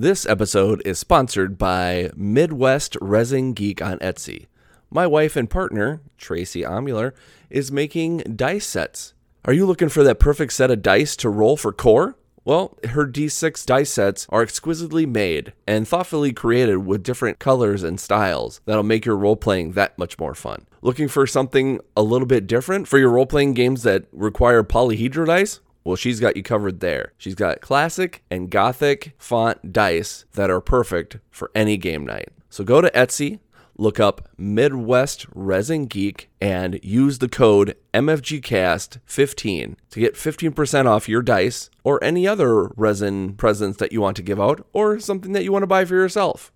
This episode is sponsored by Midwest Resin Geek on Etsy. My wife and partner, Tracy Omuler, is making dice sets. Are you looking for that perfect set of dice to roll for core? Well, her D6 dice sets are exquisitely made and thoughtfully created with different colors and styles that'll make your role playing that much more fun. Looking for something a little bit different for your role playing games that require polyhedra dice? Well, she's got you covered there. She's got classic and gothic font dice that are perfect for any game night. So go to Etsy, look up Midwest Resin Geek, and use the code MFGCast15 to get 15% off your dice or any other resin presents that you want to give out or something that you want to buy for yourself.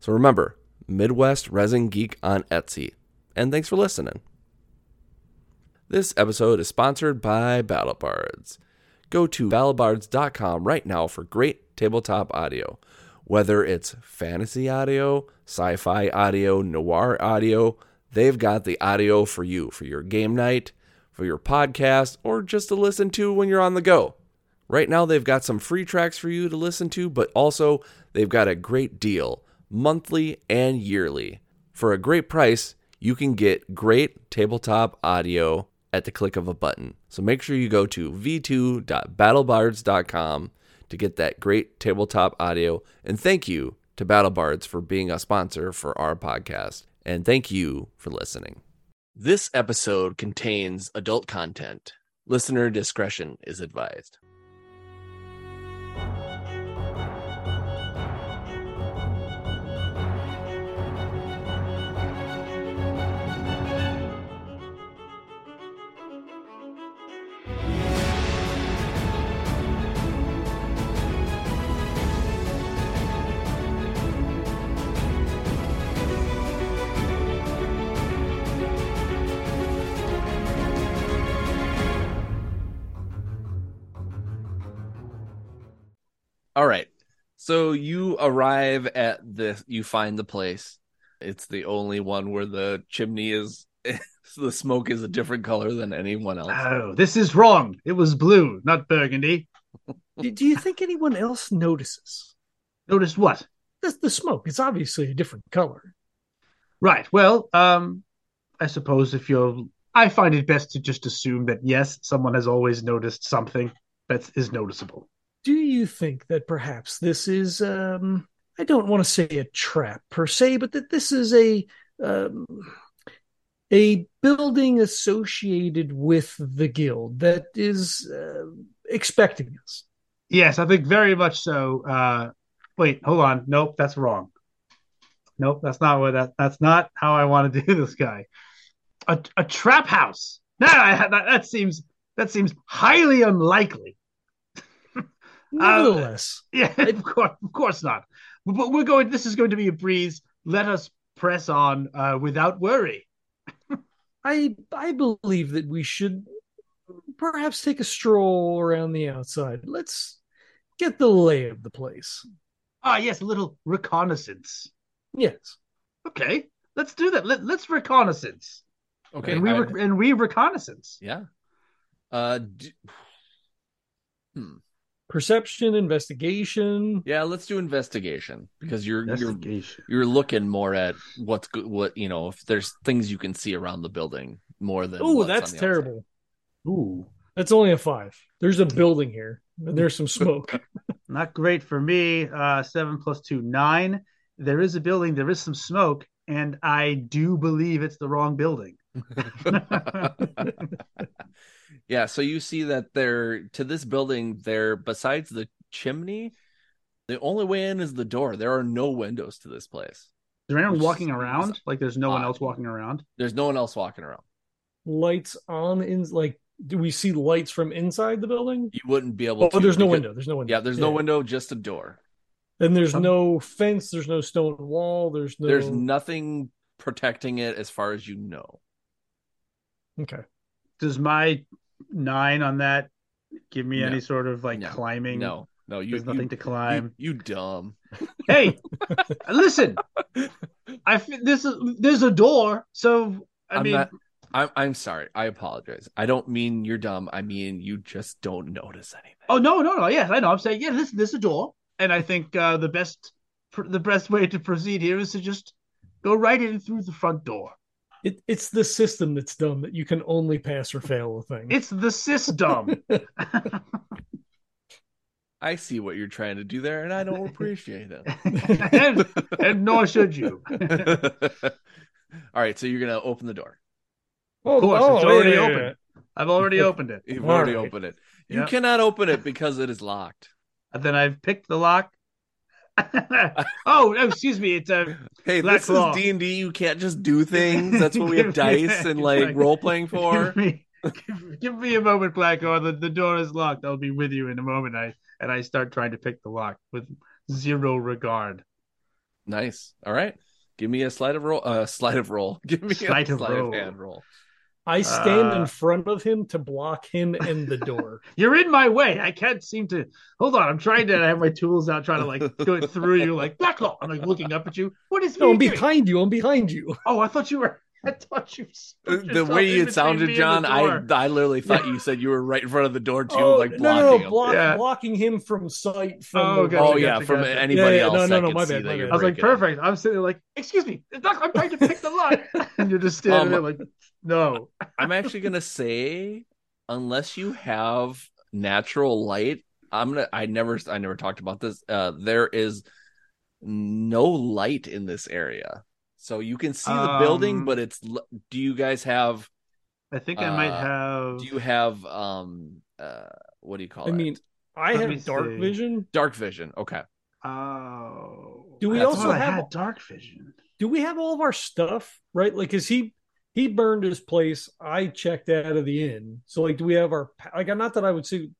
So remember, Midwest Resin Geek on Etsy. And thanks for listening. This episode is sponsored by BattleBards. Go to battlebards.com right now for great tabletop audio. Whether it's fantasy audio, sci fi audio, noir audio, they've got the audio for you for your game night, for your podcast, or just to listen to when you're on the go. Right now, they've got some free tracks for you to listen to, but also they've got a great deal monthly and yearly. For a great price, you can get great tabletop audio at the click of a button. So make sure you go to v2.battlebards.com to get that great tabletop audio. And thank you to BattleBards for being a sponsor for our podcast. And thank you for listening. This episode contains adult content. Listener discretion is advised. All right. So you arrive at the you find the place. It's the only one where the chimney is the smoke is a different color than anyone else. Oh, this is wrong. It was blue, not burgundy. Do, do you think anyone else notices? Notice what? That's the smoke. It's obviously a different color. Right. Well, um, I suppose if you're, I find it best to just assume that yes, someone has always noticed something that is noticeable. Do you think that perhaps this is, um, I don't want to say a trap per se, but that this is a, um, a building associated with the guild that is uh, expecting us? Yes, I think very much so. Uh, wait, hold on. Nope, that's wrong. Nope, that's not what that. That's not how I want to do this guy. A, a trap house. I, that, that seems that seems highly unlikely. Nevertheless, Yeah, of course, of course not. But we're going. This is going to be a breeze. Let us press on uh, without worry. I I believe that we should perhaps take a stroll around the outside. Let's get the lay of the place. Ah, yes, a little reconnaissance. Yes. Okay, let's do that. Let, let's reconnaissance. Okay. and we I- re- and we reconnaissance. yeah. Uh d- hmm. Perception, investigation. Yeah, let's do investigation because you're you're you're looking more at what's good what you know if there's things you can see around the building more than Oh, that's on the outside. terrible. Ooh, That's only a five. There's a building here. and There's some smoke. not great for me. Uh, seven plus two, nine. There is a building. There is some smoke, and I do believe it's the wrong building. yeah, so you see that there to this building there besides the chimney, the only way in is the door. There are no windows to this place. Is there anyone walking around? Like, there's no one else walking around. There's no one else walking around. lights on in like do we see lights from inside the building? You wouldn't be able Oh, to there's no because- window. There's no window. Yeah, there's no window, just a door. And there's Um, no fence. There's no stone wall. There's no. There's nothing protecting it as far as you know. Okay. Does my nine on that give me No. any sort of like No. climbing? No, no, you there's nothing you, to climb. You, you dumb. hey, listen. I this is there's a door, so I I'm mean, not- I'm I'm sorry. I apologize. I don't mean you're dumb. I mean you just don't notice anything. oh no, no, no. Yes, I know. I'm saying, yeah, listen, there's a door. and I think uh, the best the best way to proceed here is to just go right in through the front door. It, it's the system that's dumb that you can only pass or fail a thing. It's the system. I see what you're trying to do there, and I don't appreciate it. and, and nor should you. All right, so you're gonna open the door. oh, oh Of course, oh, it's already yeah, yeah, open. yeah. I've already opened it. You've All already right. opened it. You Yep. cannot open it because it is locked. And then I've picked the lock. oh, excuse me. It's a Hey, Black this Claw. is D and D. You can't just do things. That's what we have dice and like role playing for. Give me, give, give me a moment, Blacko. The, the door is locked. I'll be with you in a moment. I and I start trying to pick the lock with zero regard. Nice. All right. Give me a slide of roll. Uh, slide of roll. Give me Sleight a of slide roll. of hand roll. I stand Uh, in front of him to block him and the door. You're in my way. I can't seem to. Hold on. I'm trying to I have my tools out, trying to like go through you, like Black Claw. I'm like looking up at you. What is no, I'm doing? behind you. I'm behind you. Oh, I thought you were. I thought you. The way in it sounded, John, I. I literally thought you said you were right in front of the door too, Oh, like blocking no, no, him. block, Yeah. blocking him from sight. From Oh, the gotcha, oh gotcha, yeah, from gotcha. anybody Yeah, yeah, else. no, no, no, my bad, my bad. I was like, breaking it. perfect. I'm sitting there like, excuse me, Doc, I'm trying to pick the lock, and you're just standing Um, there like, no. I'm actually gonna say, unless you have natural light, I'm gonna. I never. I never talked about this. Uh, there is no light in this area, so you can see the building, Um, but it's. Do you guys have? I think I might Uh, have. Do you have? Um. Uh. What do you call I it? mean, I Let me have dark see. vision. dark vision. Okay. Oh, Do we also have- had dark vision? Do we have all of our stuff right? Like, is he he burned his place. I checked out of the inn. So, like, do we have our like? Not that I would see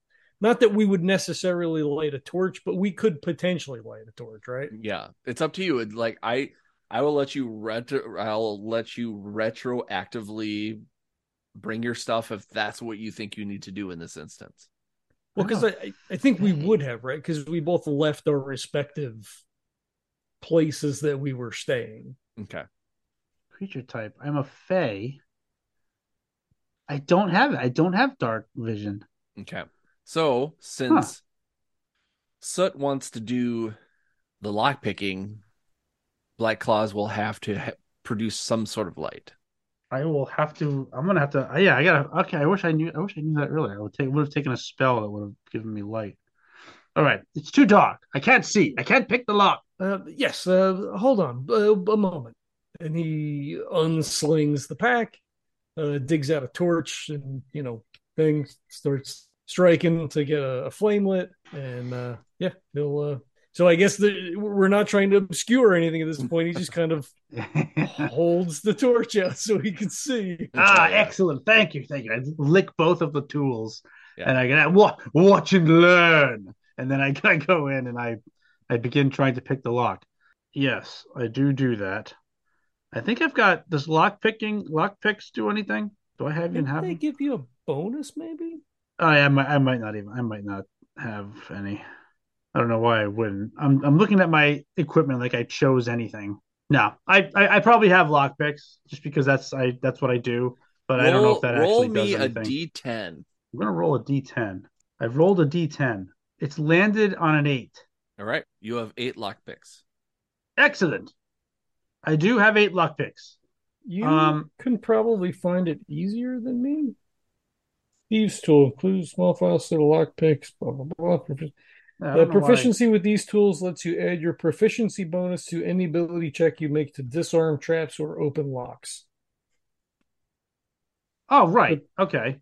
not that we would necessarily light a torch, but we could potentially light a torch, right? Yeah, it's up to you. It, like I, I will let you retro. I'll let you retroactively bring your stuff if that's what you think you need to do in this instance. Well, because I, I think we would have, right? Because we both left our respective places that we were staying. Okay. Creature type. I'm a fae. I don't have it. I don't have dark vision. Okay. So since Soot wants to do the lock picking, Black Claws will have to ha- produce some sort of light. I will have to. I'm gonna have to. uh, Yeah, I gotta. Okay, I wish I knew. I wish I knew that earlier. I would take. Would have taken a spell that would have given me light. All right, it's too dark. I can't see. I can't pick the lock. Uh, yes, uh, hold on uh, a moment. And he unslings the pack, uh, digs out a torch, and you know, thing starts striking to get a, a flame lit. And uh, yeah, he'll. So I guess the, we're not trying to obscure anything at this point. He just kind of holds the torch out so he can see. ah, excellent. Thank you. Thank you. I lick both of the tools, Yeah. and I get watch, watch and learn. And then I, I go in and I, I begin trying to pick the lock. Yes, I do do that. I think I've got. Does lock picking lock picks do anything? Do I have even Did have? they give you a bonus, maybe? Oh, yeah, I might, I might not even. I might not have any. I don't know why I wouldn't. I'm I'm looking at my equipment like I chose anything. No, I I, I probably have lock picks just because that's I that's what I do. But I don't know if that roll actually me does a anything. D10. I'm gonna roll a d10. I've rolled a d10. It's landed on an eight. All right. You have eight lock picks. Excellent. I do have eight luck picks. You Um, can probably find it easier than me. Thieves tool includes small files, set of lock picks, blah blah blah. Profic- I don't know why- proficiency with these tools lets you add your proficiency bonus to any ability check you make to disarm traps or open locks, Oh right. Okay.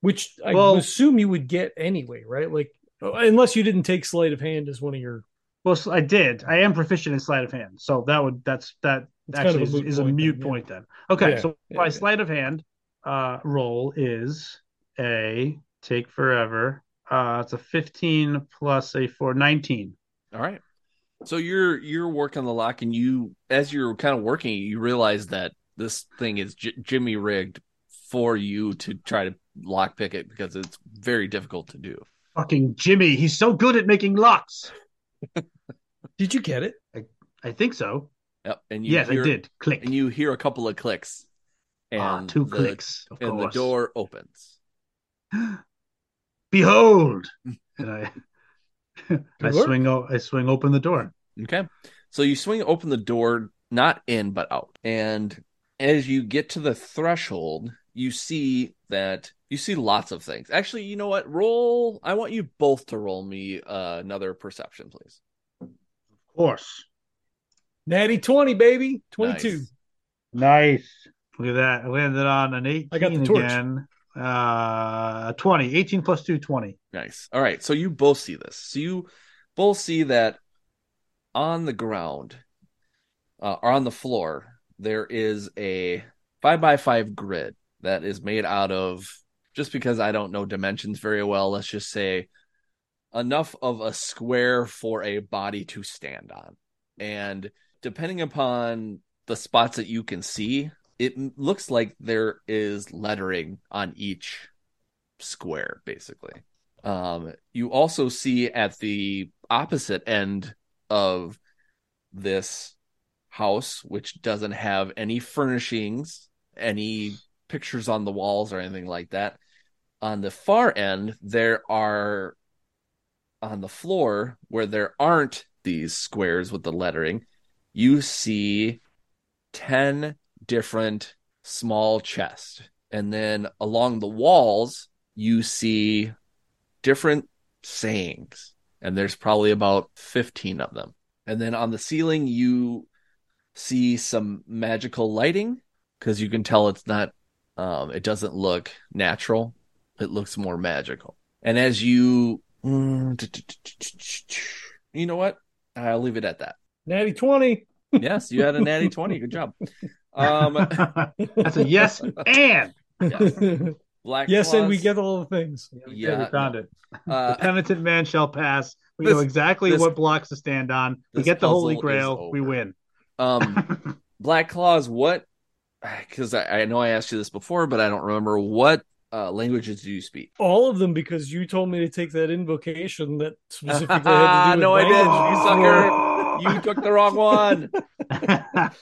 which I Well- assume you would get anyway, right? Like, uh, unless you didn't take sleight of hand as one of your. Well, I did. I am proficient in sleight of hand, so that would that's that It's kind of actually a is, is a mute then, yeah. point then. Okay, Yeah, so yeah, my yeah. sleight of hand uh roll is a take forever. Uh it's a 15 plus a 4 19. All right. So you're you're working the lock, and you, as you're kind of working, you realize that this thing is J- Jimmy rigged for you to try to lock pick it because it's very difficult to do. Fucking Jimmy, he's so good at making locks. Did you get it? I think so. Yep. And you Yes, hear, I did. Click. And you hear a couple of clicks, and ah, two the, clicks. Of and the door opens. Behold. and I I work. swing. O- I swing open the door. Okay. So you swing open the door, not in, but out. And as you get to the threshold, you see that you see lots of things. Actually, you know what? Roll. I want you both to roll me uh, another perception, please. Of course. Natty 20, baby. 22. Nice. Nice. Look at that. I landed on an 18 I got the torch. again. Uh, 20. 18 plus 2, 20. Nice. All right. So you both see this. So you both see that on the ground uh, or on the floor, there is a five by five grid that is made out of, just because I don't know dimensions very well, let's just say enough of a square for a body to stand on. And depending upon the spots that you can see, it looks like there is lettering on each square, basically. Um, you also see at the opposite end of this house, which doesn't have any furnishings, any pictures on the walls or anything like that. On the far end, there are on the floor where there aren't these squares with the lettering, you see 10 different small chests. And then along the walls, you see different sayings. And there's probably about 15 of them. And then on the ceiling, you see some magical lighting because you can tell it's not, um, it doesn't look natural. It looks more magical. And as you, you know what? I'll leave it at that. Natty 20. Yes, you had a natty 20. Good job. Um, That's a yes and. Black yes, and we get all the things. Yeah, we found it. The uh, penitent man shall pass. We This- know exactly this- what blocks to stand on. We get the Holy Grail. We win. um, Black Claws, what? Because I, I know I asked you this before, but I don't remember what uh, languages do you speak? All of them because you told me to take that invocation that specifically had to do with no, I didn't. You sucker! You took the wrong one.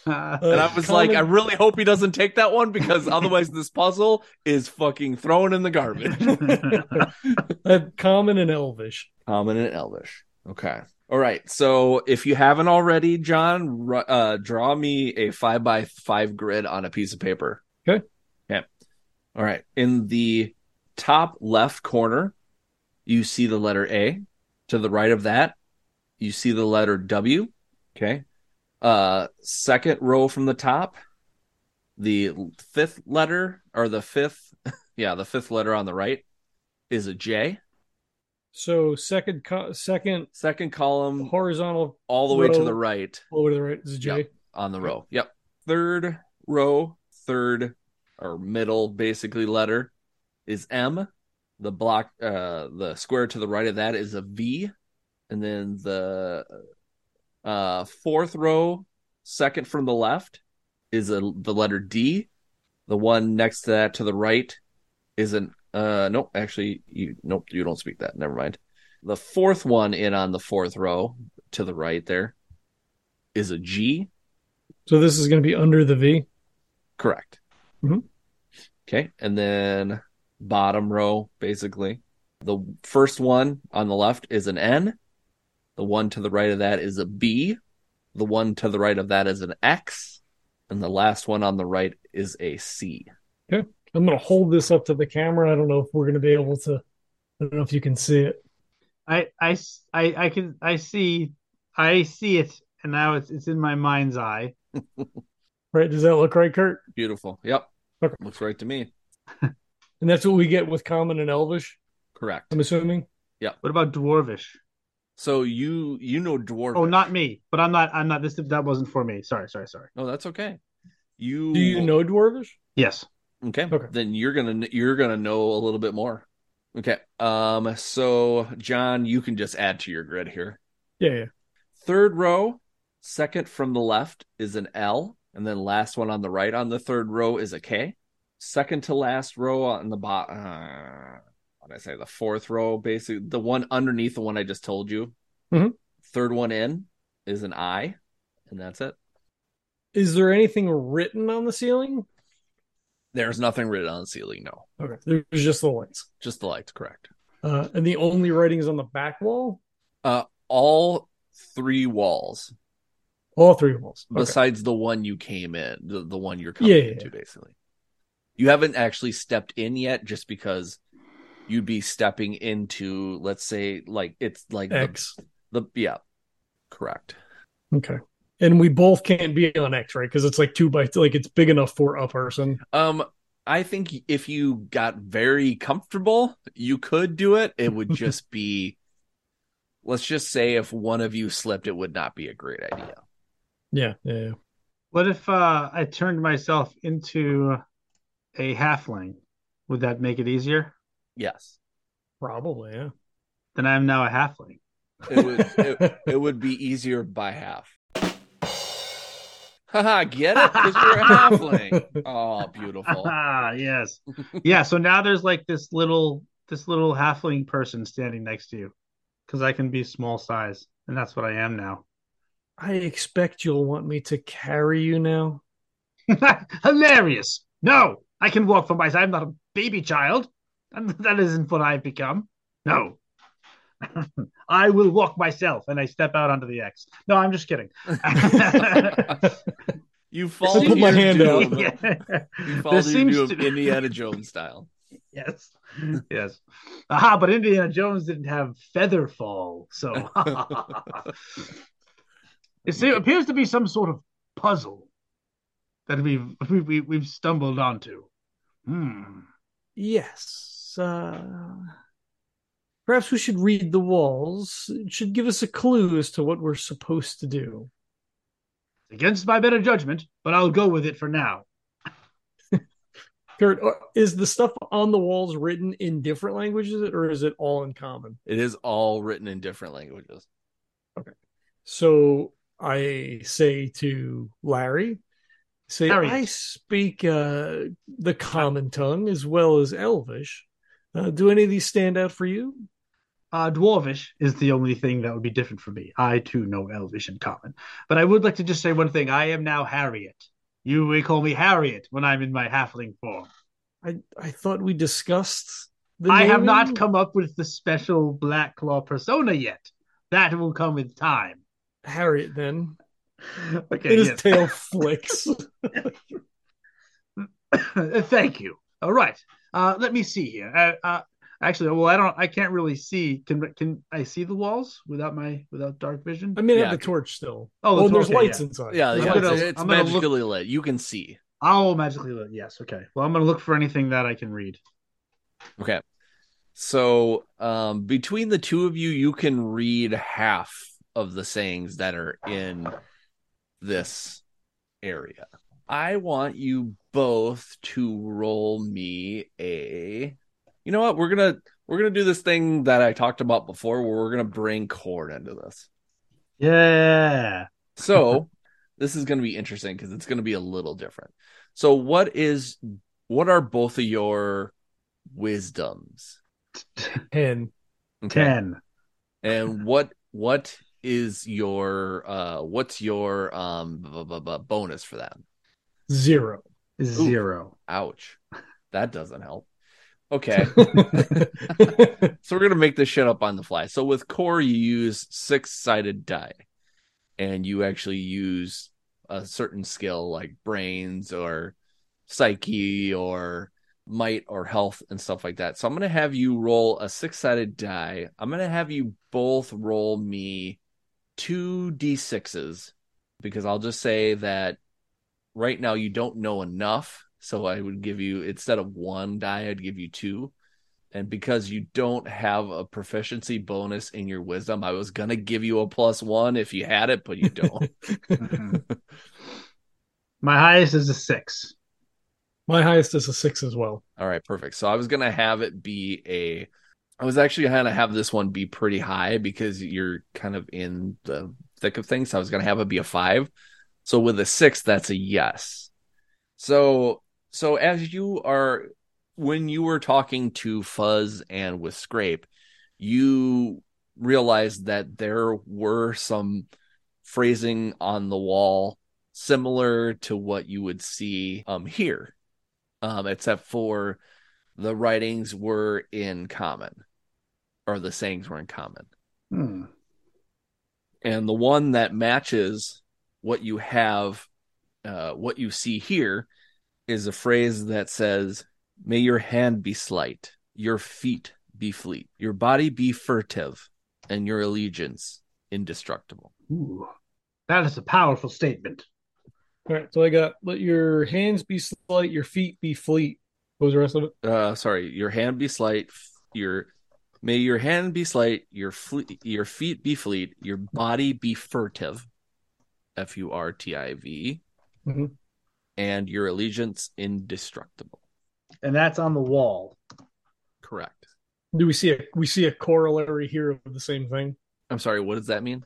And I was like, I really hope he doesn't take that one because otherwise this puzzle is fucking thrown in the garbage. uh, common and elvish. Common and Elvish. Okay. All right. So if you haven't already, John, uh, draw me a five by five grid on a piece of paper. Okay. Okay. All right. In the top left corner, you see the letter A. To the right of that, you see the letter W. Okay. Uh, second row from the top, the fifth letter or the fifth, yeah, the fifth letter on the right is a J. So second, co- second Second column horizontal all the way to the right over to the right is a J. Yep. on the row. Yep. Third row, third or middle basically letter is M. The block uh the square to the right of that is a V. And then the uh fourth row, second from the left is a the letter D. The one next to that to the right is an uh nope, actually you nope, you don't speak that. Never mind. The fourth one in on the fourth row to the right there is a G. So this is going to be under the V. Correct. Mhm. Okay. And then bottom row, basically. The first one on the left is an N. The one to the right of that is a B. The one to the right of that is an X. And the last one on the right is a C. I'm going to hold this up to the camera. I don't know if we're going to be able to. I don't know if you can see it. I, I, I, I can I see I see it and now it's it's in my mind's eye. Right? Does that look right, Kurt? Beautiful. Yep. Okay. Looks right to me. And that's what we get with common and elvish. Correct. I'm assuming. Yeah. What about dwarvish? So you you know dwarf. Oh, not me. But I'm not I'm not this that wasn't for me. Sorry, sorry, sorry. No, that's okay. You Do you know dwarvish? Yes. Okay. Okay. Then you're gonna you're gonna know a little bit more. Okay. Um. So John, you can just add to your grid here. Yeah, yeah. Third row, second from the left is an L, and then last one on the right on the third row is a K. Second to last row on the bottom. I say? The fourth row, basically the one underneath the one I just told you. Mhm. Third one in is an I, and that's it. Is there anything written on the ceiling? There's nothing written on the ceiling. No, Okay. There's just the lights. just the lights. Correct. Uh, and the only writing is on the back wall. Uh, all three walls, All three walls. Okay. besides the one you came in, the, the one you're coming Yeah, yeah, into, yeah. basically. You haven't actually stepped in yet, just because you'd be stepping into, let's say, like it's like the, X. the yeah, correct. Okay. And we both can't be on X, right? Because it's like two by like it's big enough for a person. Um, I think if you got very comfortable, you could do it. It would just be, let's just say, if one of you slipped, it would not be a great idea. Yeah, yeah. yeah. What if uh, I turned myself into a halfling? Would that make it easier? Yes, Probably, yeah. Then I am now a halfling. it would. it, it would be easier by half. Haha, get it? Because you're a halfling. Oh, beautiful. Ah, yes. yeah, so now there's like this little this little halfling person standing next to you. Because I can be small size, and that's what I am now. I expect you'll want me to carry you now. Hilarious. No, I can walk for myself. I'm not a baby child. And that isn't what I've become. No. I will walk myself and I step out onto the X. No, I'm just kidding. You fall. I'll put my hand doom. out. Yeah. You fall There to seems to- doom Indiana Jones style. Yes. Yes. Aha, but Indiana Jones didn't have feather fall. So it se- appears to be some sort of puzzle that we've we, we, we've stumbled onto. Hmm. Yes. Uh, perhaps we should read the walls. It should give us a clue as to what we're supposed to do. Against my better judgment, but I'll go with it for now. Kurt, is the stuff on the walls written in different languages or is it all in common? It is all written in different languages. Okay. So I say to Larry, say, Harriet. I speak uh, the common tongue as well as Elvish. Uh, do any of these stand out for you? Uh, Dwarvish is the only thing that would be different for me. I too know Elvish in common. But I would like to just say one thing. I am now Harriet. You may call me Harriet when I'm in my halfling form. I I thought we discussed. The I have not come up with the special Black Claw persona yet. That will come with time. Harriet then. Okay. His yes. tail flicks. Thank you. All right. Uh, let me see here. Uh, uh, actually, well, I don't. I can't really see. Can can I see the walls without my without dark vision? I mean, I Yeah. have the torch still. Oh, the Oh, and there's okay, lights yeah. inside. Yeah, yeah, gonna- it's, it's I'm gonna look- magically lit. You can see. Oh, magically lit. Yes. Okay. Well, I'm going to look for anything that I can read. Okay. So, um, between the two of you, you can read half of the sayings that are in this area. I want you both to roll me a. You know what? We're gonna we're gonna do this thing that I talked about before, where we're gonna bring Cord into this. Yeah. So this is going to be interesting because it's going to be a little different. So what is what are both of your wisdoms? Ten. Okay. Ten. And what what is your uh what's your um b- b- b- bonus for that? Zero. Zero. Ouch. That doesn't help. Okay. so we're gonna make this shit up on the fly. So with core, you use six sided die, and you actually use a certain skill like brains or psyche or might or health and stuff like that. So I'm gonna have you roll a six sided die. I'm gonna have you both roll me two d6s because I'll just say that right now you don't know enough. So I would give you instead of one die, I'd give you two. And because you don't have a proficiency bonus in your wisdom, I was gonna give you a plus one if you had it, but you don't. My highest is a six. My highest is a six as well. All right, perfect. So I was gonna have it be a. I was actually gonna have this one be pretty high because you're kind of in the thick of things. So I was gonna have it be a five. So with a six, that's a yes. So so as you are when you were talking to Fuzz and with Scrape, you realized that there were some phrasing on the wall similar to what you would see um here um, except for the writings were in common, or the sayings were in common. Hmm. And the one that matches what you have, uh, what you see here, is a phrase that says, May your hand be slight, your feet be fleet, your body be furtive, and your allegiance indestructible. Ooh, that is a powerful statement. All right, so I got let your hands be slight, your feet be fleet. What was the rest of it? Uh, sorry, your hand be slight, your may your hand be slight, your fleet, your feet be fleet, your body be furtive, F U R T I V, Mhm. and your allegiance indestructible. And that's on the wall. Correct. Do we see a we see a corollary here of the same thing? I'm sorry. What does that mean?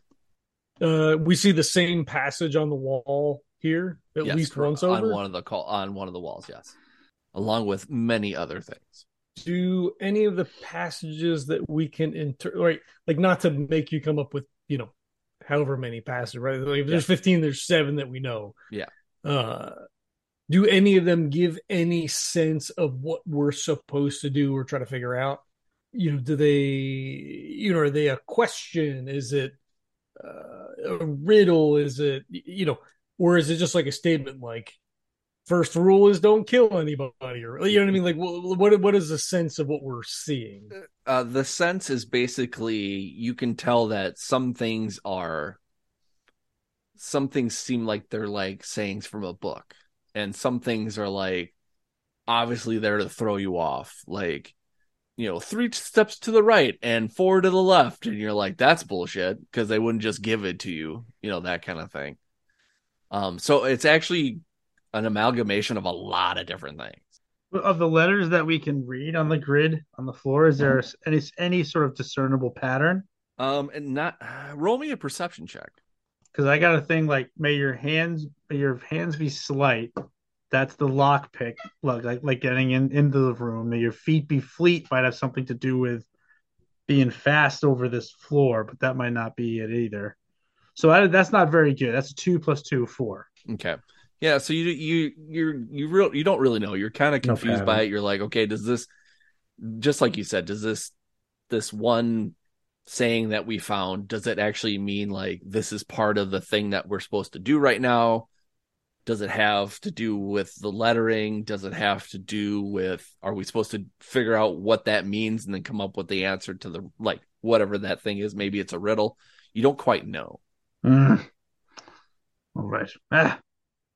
Uh, we see the same passage on the wall here, at Yes, least once over. on one of the call on one of the walls. Yes, along with many other things. do any of the passages that we can inter right like not to make you come up with you know however many passages right? Like if there's 15 there's seven that we know. Yeah. uh do any of them give any sense of what we're supposed to do or try to figure out? You know do they you know are they a question? Is it uh, a riddle? Is it you know or is it just like a statement like first rule is don't kill anybody or you know what i mean? Like what what, is the sense of what we're seeing? Uh, the sense is basically you can tell that some things are, some things seem like they're like sayings from a book, and some things are like obviously there to throw you off, like you know three steps to the right and four to the left, and you're like that's bullshit because they wouldn't just give it to you, you know that kind of thing. Um, so it's actually an amalgamation of a lot of different things. Of the letters that we can read on the grid on the floor, is there any any sort of discernible pattern? Um, and not roll me a perception check. Because I got a thing like, may your hands may your hands be slight. That's the lock pick. Look, like like getting in into the room. May your feet be fleet might have something to do with being fast over this floor, but that might not be it either. So I, that's not very good. That's two plus two, four. Okay. Yeah, so you you you're you real you don't really know. You're kind of No confused by it. You're like, okay, does this just like you said, does this this one saying that we found does it actually mean like this is part of the thing that we're supposed to do right now? Does it have to do with the lettering? Does it have to do with are we supposed to figure out what that means and then come up with the answer to the like whatever that thing is? Maybe it's a riddle. You don't quite know. Mm. All right. Ah,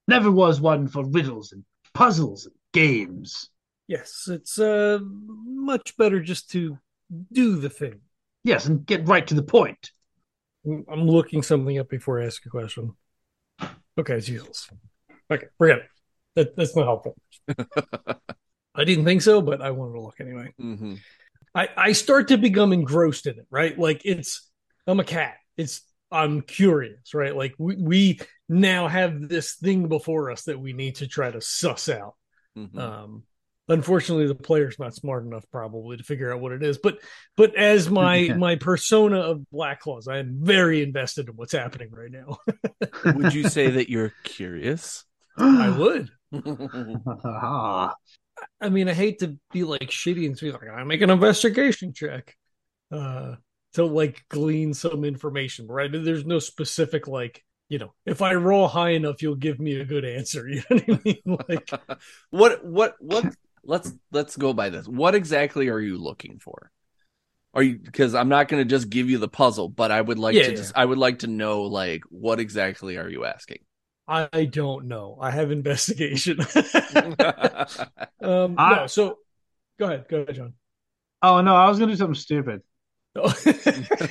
never was one for riddles and puzzles and games. yes it's uh much better just to do the thing Yes, and get right to the point. i'm looking something up before i ask a question okay jesus okay forget it that, that's not helpful i didn't think so but i wanted to look anyway hmm I, I start to become engrossed in it, right? Like it's I'm a cat. It's I'm curious, right? Like we, we now have this thing before us that we need to try to suss out. hmm Um unfortunately the player's not smart enough probably to figure out what it is. But but as my Yeah. my persona of Black Claws, I am very invested in what's happening right now. Would you say that you're curious? I would. I mean, I hate to be like shitty and be like, I make an investigation check uh, to like glean some information, right? There's no specific like, you know, if I roll high enough, you'll give me a good answer. You know what I mean? Like, what what what let's let's go by this what exactly are you looking for are you because i'm not going to just give you the puzzle but i would like Yeah, to yeah. just i would like to know like what exactly are you asking I don't know. I have investigation. um, I- no, so go ahead, go ahead, John. oh no, I was gonna do something stupid.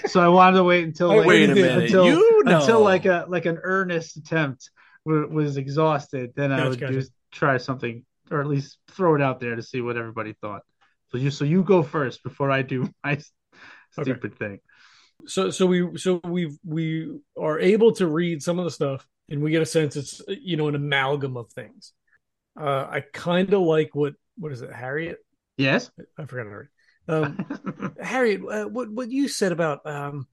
So I wanted to wait until like, wait a Until- minute until, you know until like a like an earnest attempt w- was exhausted. Then I would gotcha. just try something, or at least throw it out there to see what everybody thought. So you so you go first before I do my s- Okay. stupid thing. so so we so we we are able to read some of the stuff and we get a sense it's you know an amalgam of things uh i kind of like what what is it harriet Yes. i forgot already um harriet uh, what what you said about um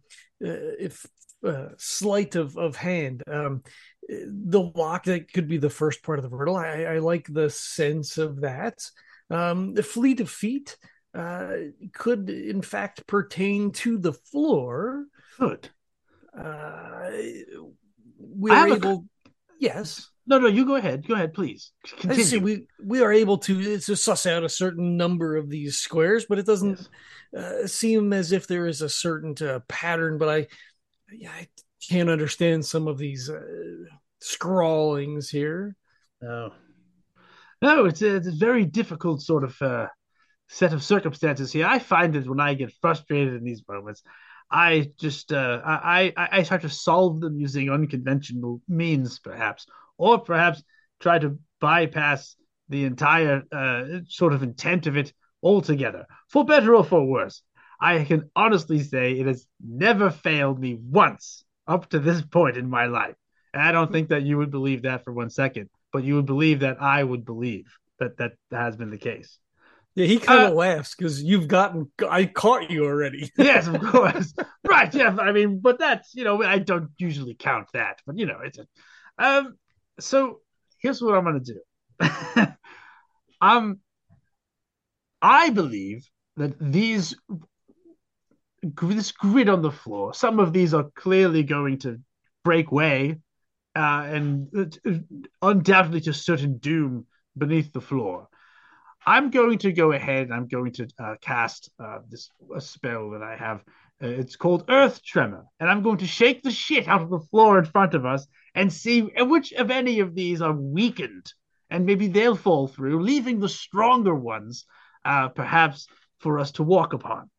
uh, if uh, sleight of of hand um the lock that could be the first part of the riddle i i like the sense of that um the fleet of feet uh could in fact pertain to the floor Good. uh, we're have a- able. Yes, No, no, you go ahead. Go ahead, please. I just say Continue. we we are able to to suss out a certain number of these squares, but it doesn't Yes. uh, seem as if there is a certain uh, pattern. But I, yeah, I can't understand some of these uh, scrawlings here. No, no, it's a, it's a very difficult sort of uh, set of circumstances here. I find that when I get frustrated in these moments, I just uh, I, I I try to solve them using unconventional means, perhaps, or perhaps try to bypass the entire uh, sort of intent of it altogether, for better or for worse. I can honestly say it has never failed me once up to this point in my life. And I don't think that you would believe that for one second, but you would believe that I would believe that that has been the case. Yeah, he kind of Uh, laughs because you've gotten. I caught you already. yes, of course. right. Yeah. I mean, but that's, you know, I don't usually count that, but you know, it's a, um, so here's what I'm going to do. um, I believe that these, this grid on the floor, some of these are clearly going to break way, uh, and uh, undoubtedly to certain doom beneath the floor. I'm going to go ahead and I'm going to uh, cast uh, this spell that I have. Uh, it's called Earth Tremor, and I'm going to shake the shit out of the floor in front of us and see which of any of these are weakened, and maybe they'll fall through, leaving the stronger ones, uh, perhaps for us to walk upon.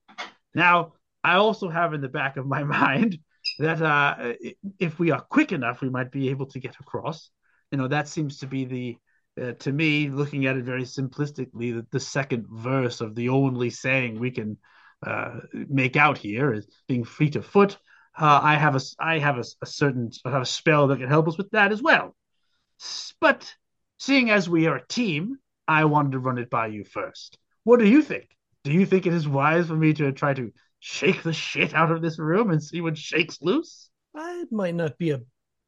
Now, I also have in the back of my mind that uh, if we are quick enough, we might be able to get across. You know, that seems to be the uh, to me, looking at it very simplistically, the, the second verse of the only saying we can uh, make out here is being fleet of foot. Uh, I have a I have a, a certain I have a spell that can help us with that as well. But seeing as we are a team, I wanted to run it by you first. What do you think? Do you think it is wise for me to try to shake the shit out of this room and see what shakes loose? It might not be a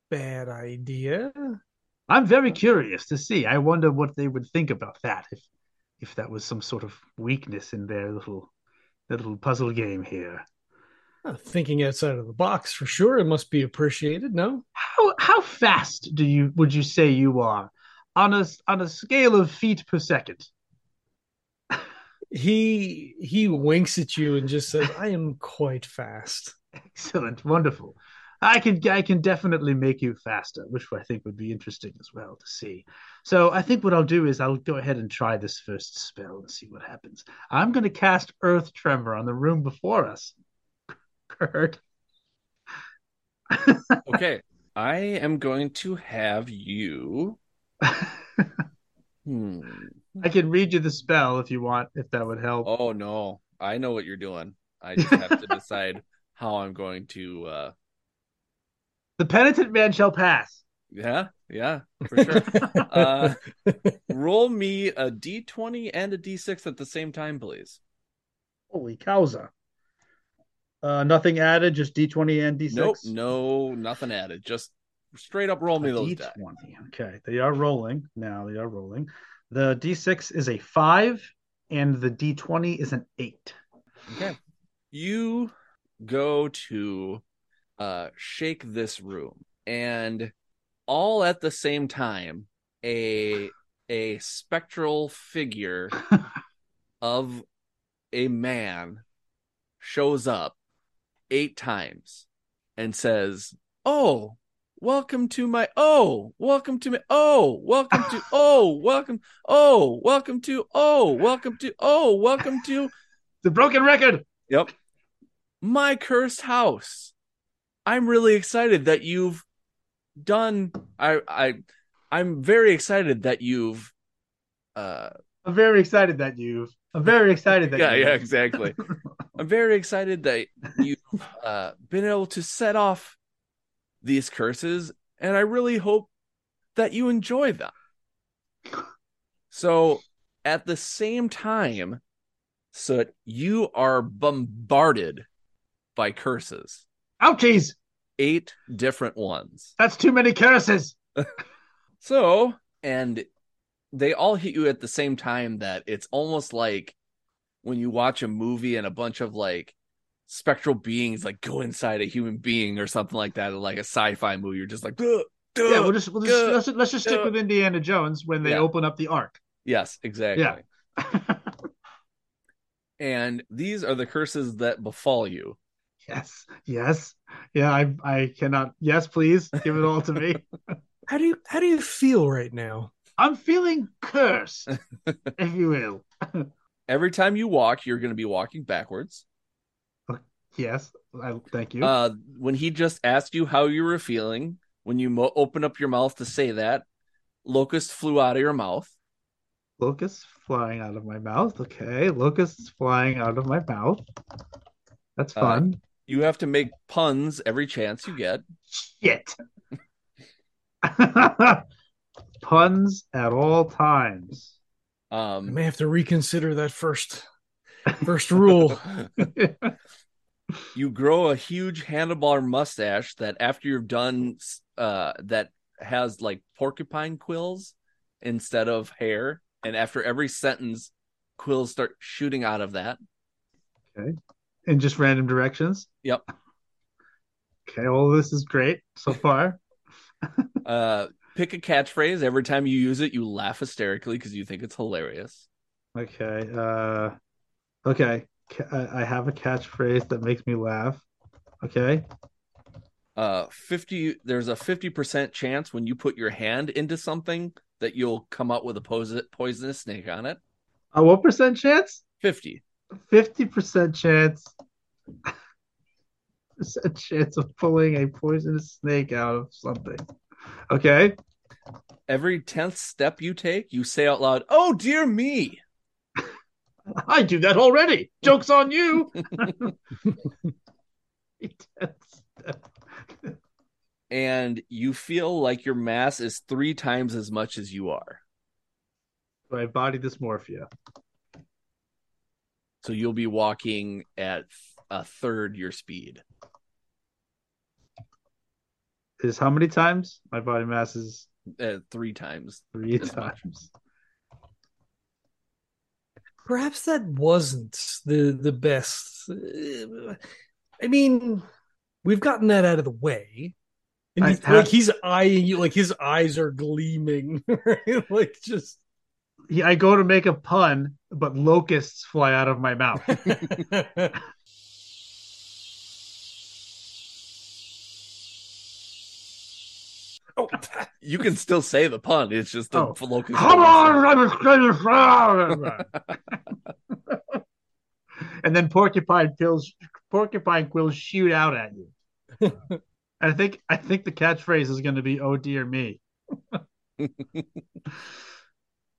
bad idea. I'm very curious to see. I wonder what they would think about that if if that was some sort of weakness in their little their little puzzle game here. Thinking outside of the box for sure. It must be appreciated. No, How how fast do you would you say you are on a on a scale of feet per second? he he winks at you and just says, "I am quite fast." Excellent, wonderful. I can I can definitely make you faster, which I think would be interesting as well to see. So I think what I'll do is I'll go ahead and try this first spell and see what happens. I'm going to cast Earth Tremor on the room before us. Kurt. Okay. I am going to have you. Hmm. I can read you the spell if you want, if that would help. Oh no. I know what you're doing. I just have to decide how I'm going to uh The penitent man shall pass. yeah, yeah, for sure. uh roll me a D20 and a D6 at the same time, please. Holy cowza. Uh, nothing added, just D20 and D6. Nope, no, nothing added. Just straight up roll me those D20. die. Okay, they are rolling. Now they are rolling. The D6 is a five, and the D20 is an eight. Okay. You go to uh shake this room and all at the same time a a spectral figure of a man shows up eight times and says, "Oh, welcome to my oh, welcome to my oh, welcome to oh, welcome oh, welcome to oh, welcome to oh, welcome to The broken record. Yep. My cursed house. I'm really excited that you've done I I I'm very excited that you've uh I'm very excited that you've. I'm very excited that yeah, yeah, exactly. I'm very excited that you've uh been able to set off these curses and I really hope that you enjoy them. So at the same time so you are bombarded by curses. Ouchies! eight different ones. That's too many curses. So, and they all hit you at the same time that it's almost like when you watch a movie and a bunch of like spectral beings like go inside a human being or something like that like a sci-fi movie. You're just like, duh, duh, Yeah, we'll just, we'll just duh. let's, let's just stick with Indiana Jones when they yeah. open up the Ark. yes, exactly. Yeah. And these are the curses that befall you. yes, yes, yeah. I I cannot. Yes, please give it all to me. How do you how do you feel right now? I'm feeling cursed, if you will. Every time you walk, you're going to be walking backwards. Yes, I thank you. Uh, when he just asked you how you were feeling, when you mo- open up your mouth to say that, locust flew out of your mouth. Locusts flying out of my mouth. Okay, locusts flying out of my mouth. That's Uh, fun. You have to make puns every chance you get. Shit. Puns at all times. I Um, may have to reconsider that first first rule. you grow a huge handlebar mustache that after you're done, uh, that has like porcupine quills instead of hair. And after every sentence, quills start shooting out of that. Okay, in just random directions. Yep. Okay, well, this is great so far. Uh, pick a catchphrase. Every time you use it, you laugh hysterically because you think it's hilarious. Okay. Uh, okay. I have a catchphrase that makes me laugh. Okay. Uh, fifty. There's a fifty percent chance when you put your hand into something that you'll come up with a poisonous snake on it. Uh, what percent chance? Fifty. Fifty percent chance. Percent chance of pulling a poisonous snake out of something. Okay. Every tenth step you take, you say out loud, "Oh dear me." I do that already. Joke's on you. and you feel like your mass is three times as much as you are. My body dysmorphia. So you'll be walking at a third your speed. Is how many times? My body mass is Uh, three times. three times. Perhaps that wasn't the the best. Uh, I mean, we've gotten that out of the way. And I he's, have- like he's eyeing you, like his eyes are gleaming, right? like just. Yeah, I go to make a pun, but locusts fly out of my mouth. oh, You can still say the pun. It's just the Oh. locust. Come on, I'm a and then porcupine quills, porcupine quills shoot out at you. I think I think the catchphrase is going to be "Oh dear me."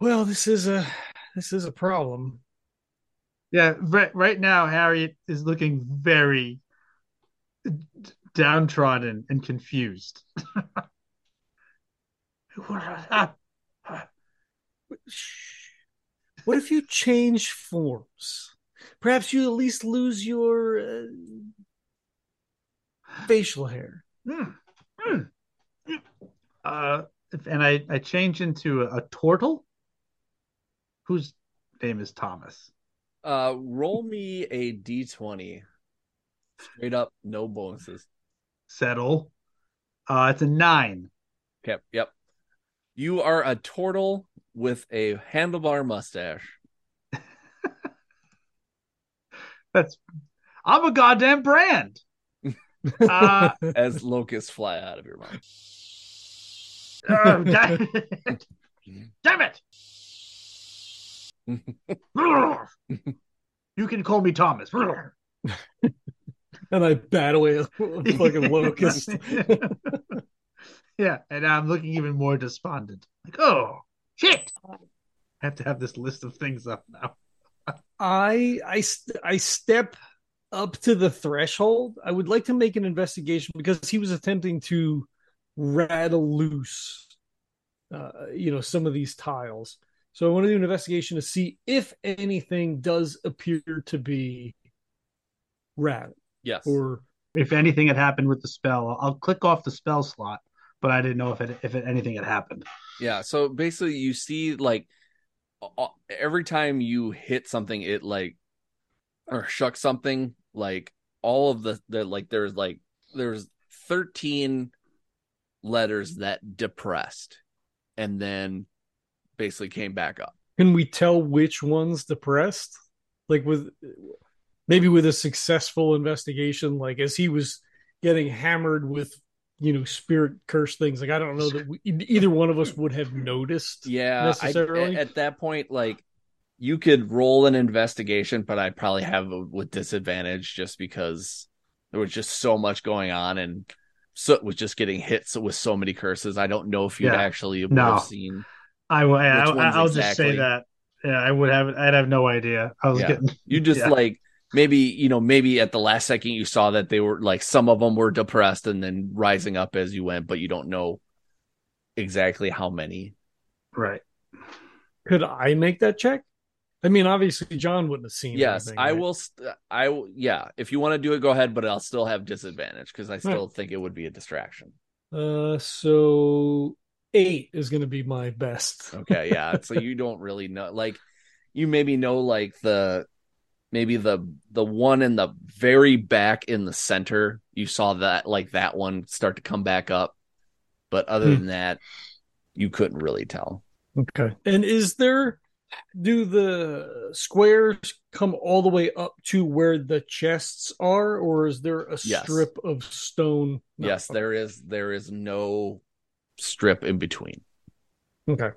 well, this is a this is a problem. Yeah, right, right now Harriet is looking very downtrodden and confused. What if you change forms? Perhaps you at least lose your uh, facial hair. Hmm. Hmm. Uh, if- and I I change into a, a turtle whose name is Thomas. Uh, roll me a d20. Straight up, no bonuses. Settle. Uh, it's a nine. Okay, yep. You are a turtle with a handlebar mustache. That's I'm a goddamn brand. Uh, as locusts fly out of your mouth. uh, damn, damn it! you can call me Thomas. And I bat away a fucking locust. yeah, and I'm looking even more despondent. Like, oh shit! I have to have this list of things up now. I I I step up to the threshold. I would like to make an investigation because he was attempting to rattle loose, uh, you know, some of these tiles. So I want to do an investigation to see if anything does appear to be rattled Yes. or If anything had happened with the spell, I'll click off the spell slot, but I didn't know if it if it, anything had happened. Yeah, so basically you see like every time you hit something it like or shuck something like all of the the like there's like there's 13 letters that depressed and then basically came back up. Can we tell which one's depressed? Like with maybe with a successful investigation, like as he was getting hammered with you know spirit curse things. Like I don't know that we, either one of us would have noticed. Yeah, I, necessarily. at that point, like you could roll an investigation, but I'd probably have it with disadvantage just because there was just so much going on and Soot was just getting hit with so many curses. I don't know if you'd Yeah. actually No. have seen. I will. I, Which ones I, will just exactly? say that. Yeah, I would have. I'd have no idea. I was Yeah. getting. You just Yeah. like maybe you know maybe at the last second you saw that they were like some of them were depressed and then rising up as you went, but you don't know exactly how many. Right. Could I make that check? I mean, obviously John wouldn't have seen. Yes, anything, I right? will. St- I will- yeah. If you want to do it, go ahead, but I'll still have disadvantage because I still think it would be a distraction. Uh, so eight is going to be my best. Okay, yeah. so you don't really know, like, you maybe know like the maybe the the one in the very back in the center. You saw that like that one start to come back up, but other Hmm. than that, you couldn't really tell. Okay. And is there do the squares come all the way up to where the chests are, or is there a Yes. strip of stone? No. Yes, there is there is no strip in between. Okay.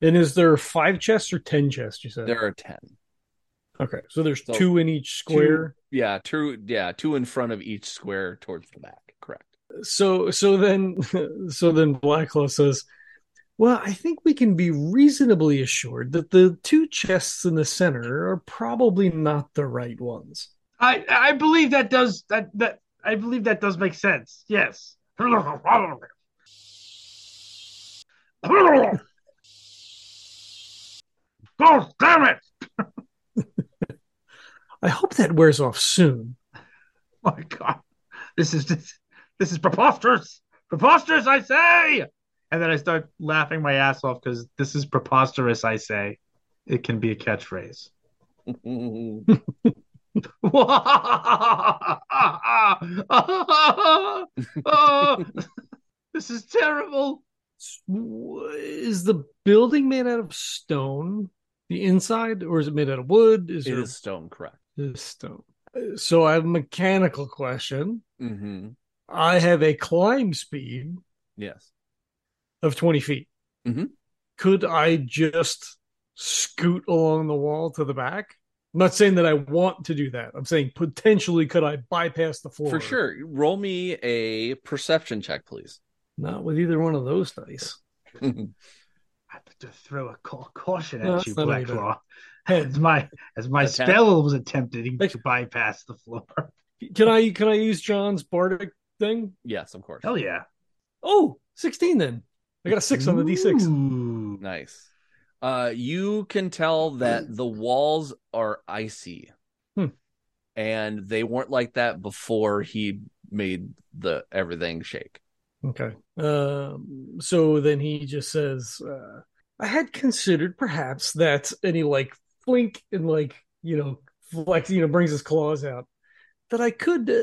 And is there five chests or ten chests? You said There are ten. Okay, so there's So, two in each square. Yeah, two. Yeah, two in front of each square towards the back. Correct. So so then so then Black Claw says, "Well, I think we can be reasonably assured that the two chests in the center are probably not the right ones." I I believe that does that that I believe that does make sense. Yes. God damn it! I hope that wears off soon. My God, this is this, this is preposterous, preposterous! I say, and then I start laughing my ass off because this is preposterous. I say, it can be a catchphrase. this is terrible. Is the building made out of stone? The inside, or is it made out of wood? Is it there is stone. Correct. It is stone? So I have a mechanical question. Mm-hmm. I have a climb speed Yes. of 20 feet. Mhm. Could I just scoot along the wall to the back? I'm not saying that I want to do that. I'm saying potentially could I bypass the floor? For sure. Roll me a perception check, please. Not with either one of those dice. I have to throw a ca- caution No, at you, that's not Black Claw. Head. As my as my A spell was attempting to bypass the floor. Can I can I use John's bardic thing? yes, of course. Hell yeah! Oh, 16 then. I got a six on the D6. Nice. Uh, you can tell that the walls are icy, Hmm. and they weren't like that before he made the everything shake. Okay. Um, so then he just says, uh, I had considered perhaps that, and he like flink and like, you know, flex, you know, brings his claws out, that I could uh,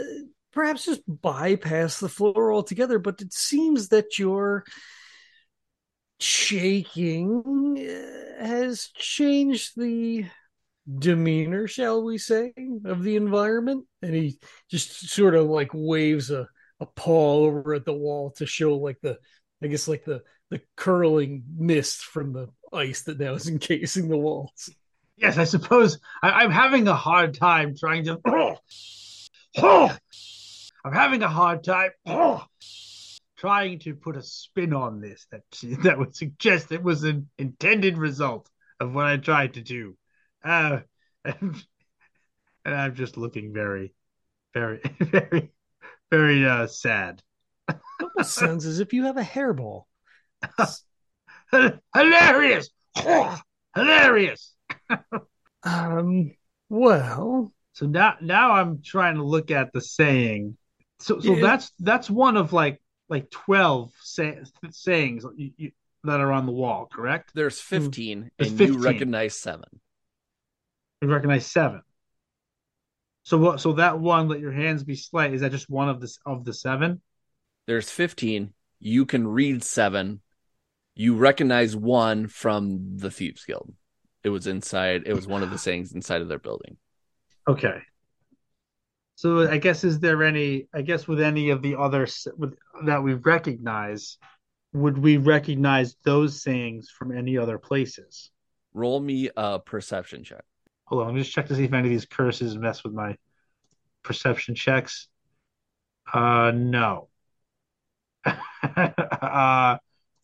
perhaps just bypass the floor altogether. But it seems that your shaking uh, has changed the demeanor, shall we say, of the environment. And he just sort of like waves a, a paw over at the wall to show like the, I guess like the the curling mist from the ice that now is encasing the walls. Yes, I suppose I, I'm having a hard time trying to. I'm having a hard time trying to put a spin on this that that would suggest it was an intended result of what I tried to do. Uh, and, and I'm just looking very, very, very, very uh, sad. Almost sounds as if you have a hairball. Hilarious! Hilarious! Um. Well, So now, now I'm trying to look at the saying. So, so Yeah. that's that's one of like like twelve say, sayings you, you, that are on the wall. Correct? There's 15, There's and you recognize seven. You recognize seven. So what? So that one, let your hands be slight. Is that just one of the of the seven? There's 15. You can read seven. You recognize one from the Thieves Guild. It was inside, it was one of the sayings inside of their building. Okay. So I guess is there any? I guess with any of the others with, that we recognize, would we recognize those sayings from any other places? Roll me a perception check. Hold on, let me just check to see if any of these curses mess with my perception checks. Uh, no. uh,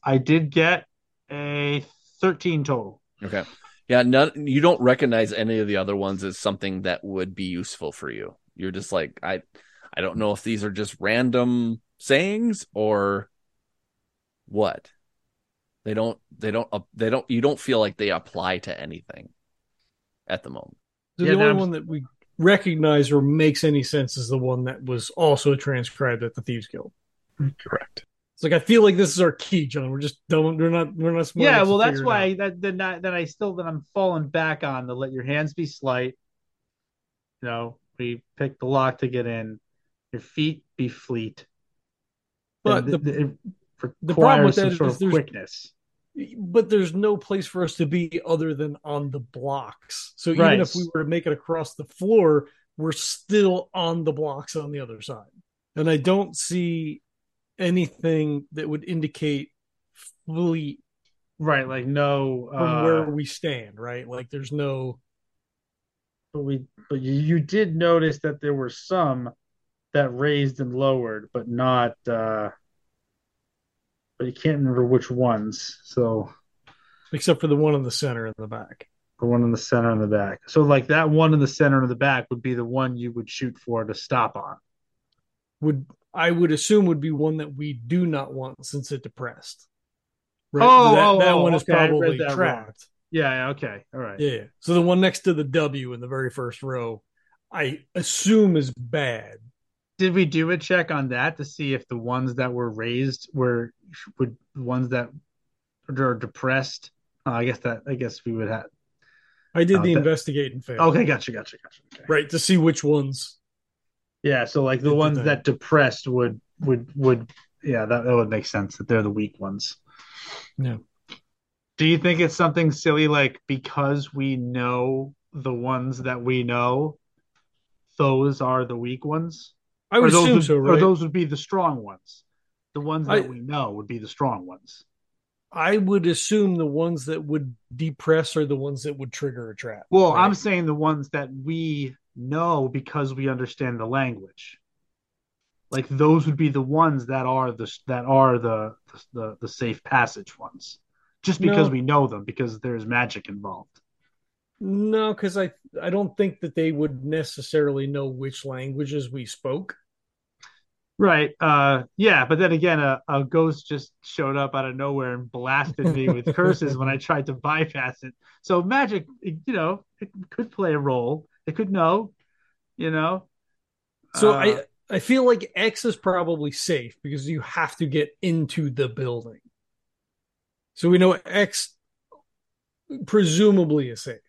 I did get a 13 total. Okay. Yeah, none, you don't recognize any of the other ones as something that would be useful for you. You're just like, I I don't know if these are just random sayings or what. They don't they don't uh, they don't you don't feel like they apply to anything at the moment. So Yeah, the only I'm- one that we recognize or makes any sense is the one that was also transcribed at the Thieves Guild. Correct. It's like I feel like this is our key, John. We're just don't we're not we're not smart yeah, well, that's why that then I, then I still that I'm falling back on the let your hands be slight. You know, we pick the lock to get in. Your feet be fleet. But And the- th- it the problem with that is there's- quickness. but there's no place for us to be other than on the blocks. So even Right. if we were to make it across the floor, we're still on the blocks on the other side. And I don't see anything that would indicate fleet Right, like no from uh, where we stand, right? Like there's no but we but you, did notice that there were some that raised and lowered, but not uh but you can't remember which ones. So except for the one in the center and the back. the one in the center and the back. So like that one in the center and the back would be the one you would shoot for to stop on. Would I would assume would be one that we do not want since it depressed. Oh, that, oh, that oh, one is okay, probably trapped. Yeah, yeah, okay. All right. Yeah. So the one next to the W in the very first row, I assume is bad. Did we do a check on that to see if the ones that were raised were would ones that are depressed? Uh, I guess that I guess we would have. I did Oh, the that- investigate and fail. Okay, gotcha, gotcha, gotcha. Okay. Right to see which ones. Yeah, so like the ones that depressed would would would yeah that, that would make sense that they're the weak ones. Yeah. Do you think it's something silly like because we know the ones that we know, those are the weak ones? I would or assume would, so, Or those would be the strong ones. The ones that I- we know would be the strong ones. I would assume the ones that would depress are the ones that would trigger a trap. Well, right? I'm saying the ones that we know because we understand the language. Like those would be the ones that are the that are the the, the safe passage ones. Just because No. we know them because there's magic involved. No, because I I don't think that they would necessarily know which languages we spoke. Right. Uh yeah, but then again a, a ghost just showed up out of nowhere and blasted me with curses when I tried to bypass it. So magic, you know, it could play a role. It could know, you know. So Uh, I I feel like X is probably safe because you have to get into the building. So we know X presumably is safe.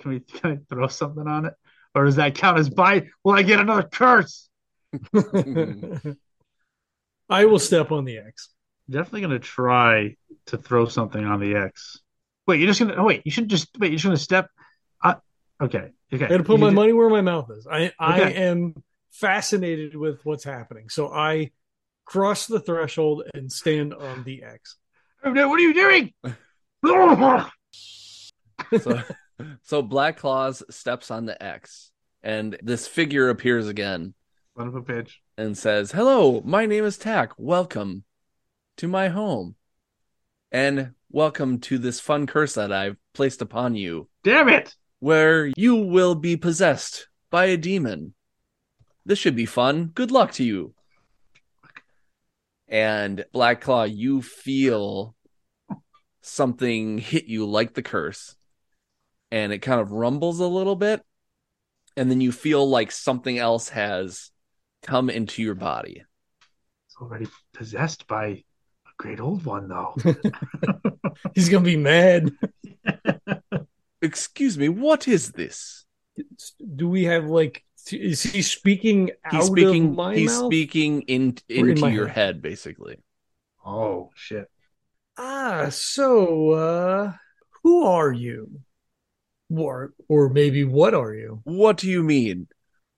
Can we can I throw something on it? Or does that count as buy? Will I get another curse? I will step on the X. Definitely gonna try to throw something on the X. Wait, you're just gonna oh, wait, you should just wait, you're just gonna step uh, okay, okay. I got to put You my can- money where my mouth is. I I am fascinated with what's happening. So I cross the threshold and stand on the X. What are you doing? so, so Black Claws steps on the X, and this figure appears again Son of a bitch. and says, "Hello, my name is Tack. Welcome to my home, and welcome to this fun curse that I've placed upon you, Damn it! Where you will be possessed by a demon. This should be fun. Good luck to you." And Black Claw, you feel something hit you like the curse, and it kind of rumbles a little bit, and then you feel like something else has come into your body. It's already possessed by a great old one though. He's gonna be mad. Excuse me, what is this? Do we have like Is he speaking out He's speaking. of my He's mouth? speaking in in into my your head? head, basically. Oh shit. Ah, so uh who are you? Or or maybe what are you? What do you mean?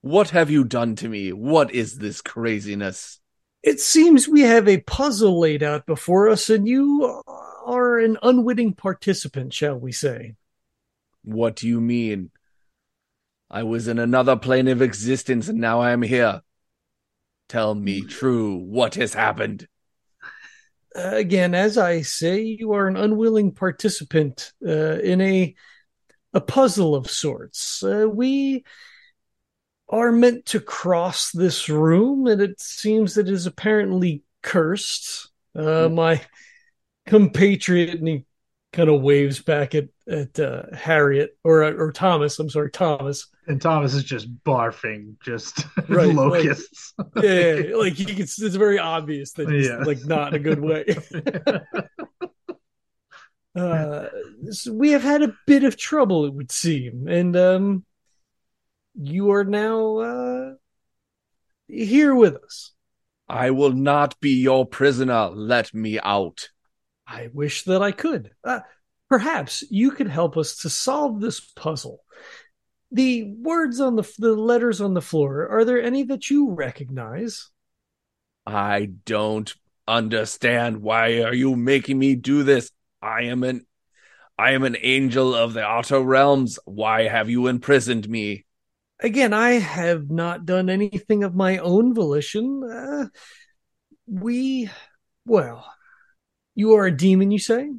What have you done to me? What is this craziness? It seems we have a puzzle laid out before us, and you are an unwitting participant, shall we say? What do you mean? I was in another plane of existence and now I am here. Tell me true, what has happened? Again, as I say, you are an unwilling participant uh, in a a puzzle of sorts. Uh, we are meant to cross this room, and it seems that it is apparently cursed. Uh, my compatriot, and he kind of waves back at at uh, Harriet or or Thomas. I'm sorry, Thomas. And Thomas is just barfing, just Right, like- locusts. Yeah, like he can, it's very obvious that he's Yeah. like not in a good way. uh, so we have had a bit of trouble, it would seem, and um, you are now uh, here with us. I will not be your prisoner. Let me out. I wish that I could. Uh, perhaps you could help us to solve this puzzle. The words on the the letters on the floor. Are there any that you recognize? I don't understand. Why are you making me do this? I am an I am an angel of the outer realms. Why have you imprisoned me? again, I have not done anything of my own volition. Uh, we, well, you are a demon, you say?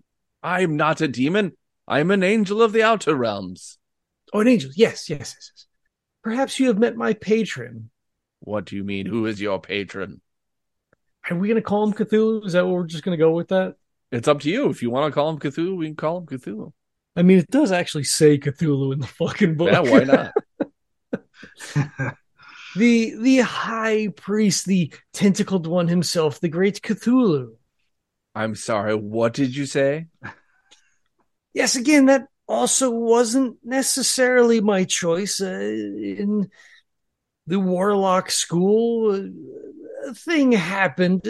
I'm not a demon. I'm an angel of the outer realms. Oh, an angel. Yes, yes, yes. yes. Perhaps you have met my patron. What do you mean? Who is your patron? Are we going to call him Cthulhu? Is that what we're just going to go with that? It's up to you. If you want to call him Cthulhu, we can call him Cthulhu. I mean, it does actually say Cthulhu in the fucking book. Yeah, why not? the the high priest, the tentacled one himself, the great Cthulhu. I'm sorry. What did you say? yes, again, that also wasn't necessarily my choice. Uh, in the Warlock School, uh, a thing happened.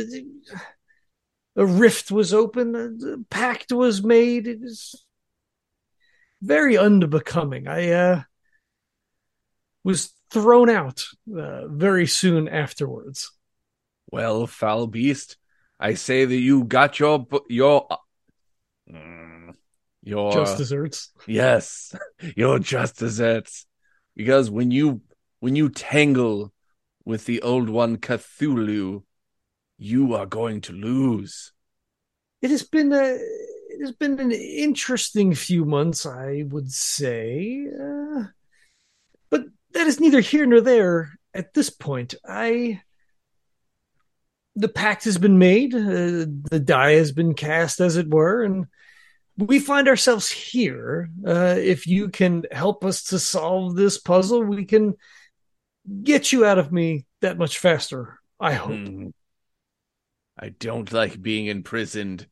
A rift was open, a pact was made. It is very unbecoming. I uh, was thrown out uh, very soon afterwards. Well, foul beast, I say that you got your your Mm, your Just desserts. yes, your just desserts. Because when you when you tangle with the old one Cthulhu, you are going to lose. It has been a it has been an interesting few months, I would say. Uh, but that is neither here nor there at this point. I the pact has been made, uh, the die has been cast, as it were, and we find ourselves here. Uh, if you can help us to solve this puzzle, we can get you out of me that much faster. I hope. Hmm. I don't like being imprisoned.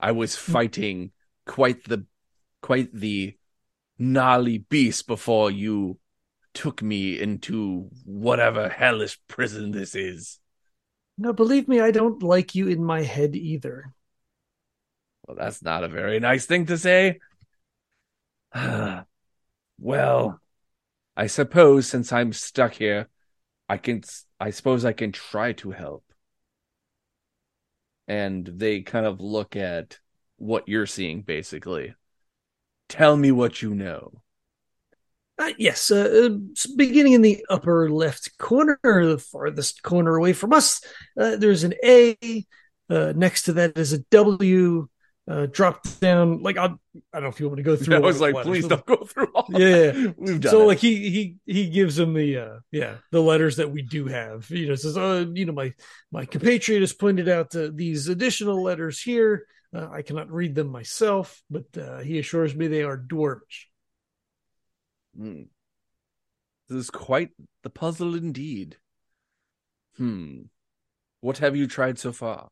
I was fighting quite the quite the gnarly beast before you took me into whatever hellish prison this is. No, believe me, I don't like you in my head either. Well, that's not a very nice thing to say. well, I suppose since I'm stuck here, I can I suppose I can try to help. And they kind of look at what you're seeing basically. Tell me what you know. Uh, yes, uh, uh, beginning in the upper left corner, the farthest corner away from us, uh, there's an A. Uh, next to that is a W. Uh, drop down, like I, I don't know if you want me to go through. I all was like, letters. please don't go through all. Yeah. we've done so it. like he he he gives him the uh yeah the letters that we do have you know says uh you know my my compatriot has pointed out uh, these additional letters here uh, i cannot read them myself but uh, he assures me they are dwarvish Hmm. This is quite the puzzle indeed. Hmm. What have you tried so far?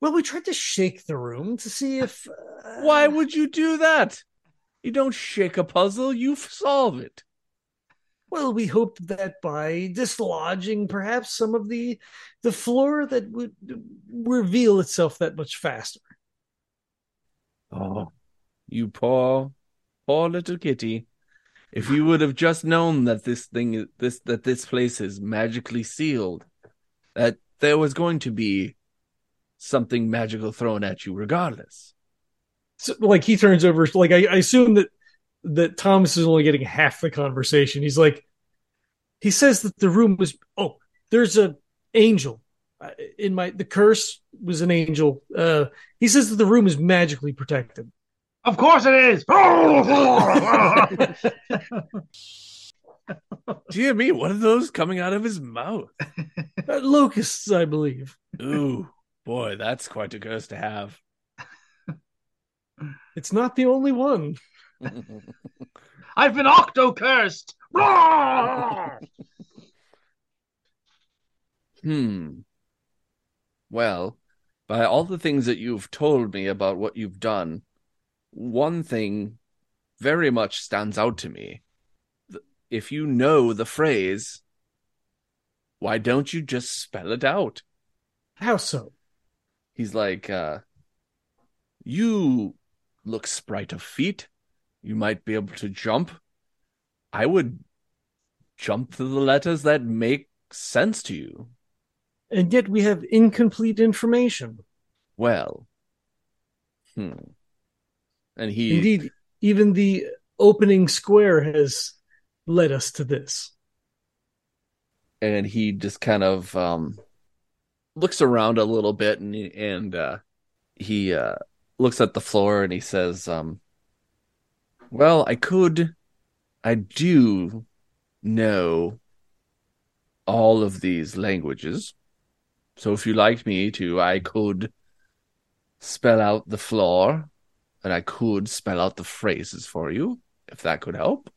well we tried to shake the room to see if uh, Why would you do that? You don't shake a puzzle, you solve it. Well, we hoped that by dislodging perhaps some of the the floor that would reveal itself that much faster. Oh, you poor, poor little kitty. If you would have just known that this thing, this that this place is magically sealed, that there was going to be something magical thrown at you, regardless. So, like he turns over, like I, I assume that that Thomas is only getting half the conversation. He's like, he says that the room was oh, there's a angel in my the curse was an angel. Uh, he says that the room is magically protected. Of course it is. Dear me, what are those coming out of his mouth? Uh, locusts, I believe. Ooh, boy, that's quite a curse to have. It's not the only one. I've been octo cursed. Hmm. Well, by all the things that you've told me about what you've done, one thing very much stands out to me. If you know the phrase, why don't you just spell it out? How so? He's like, uh, you look sprite of feet. You might be able to jump. I would jump to the letters that make sense to you. And yet we have incomplete information. Well, hmm. And he, Indeed, even the opening square has led us to this. and he just kind of um, looks around a little bit, and he- and uh, he uh, looks at the floor, and he says, um, "Well, I could, I do know all of these languages, so if you liked me to, I could spell out the floor, and I could spell out the phrases for you, if that could help."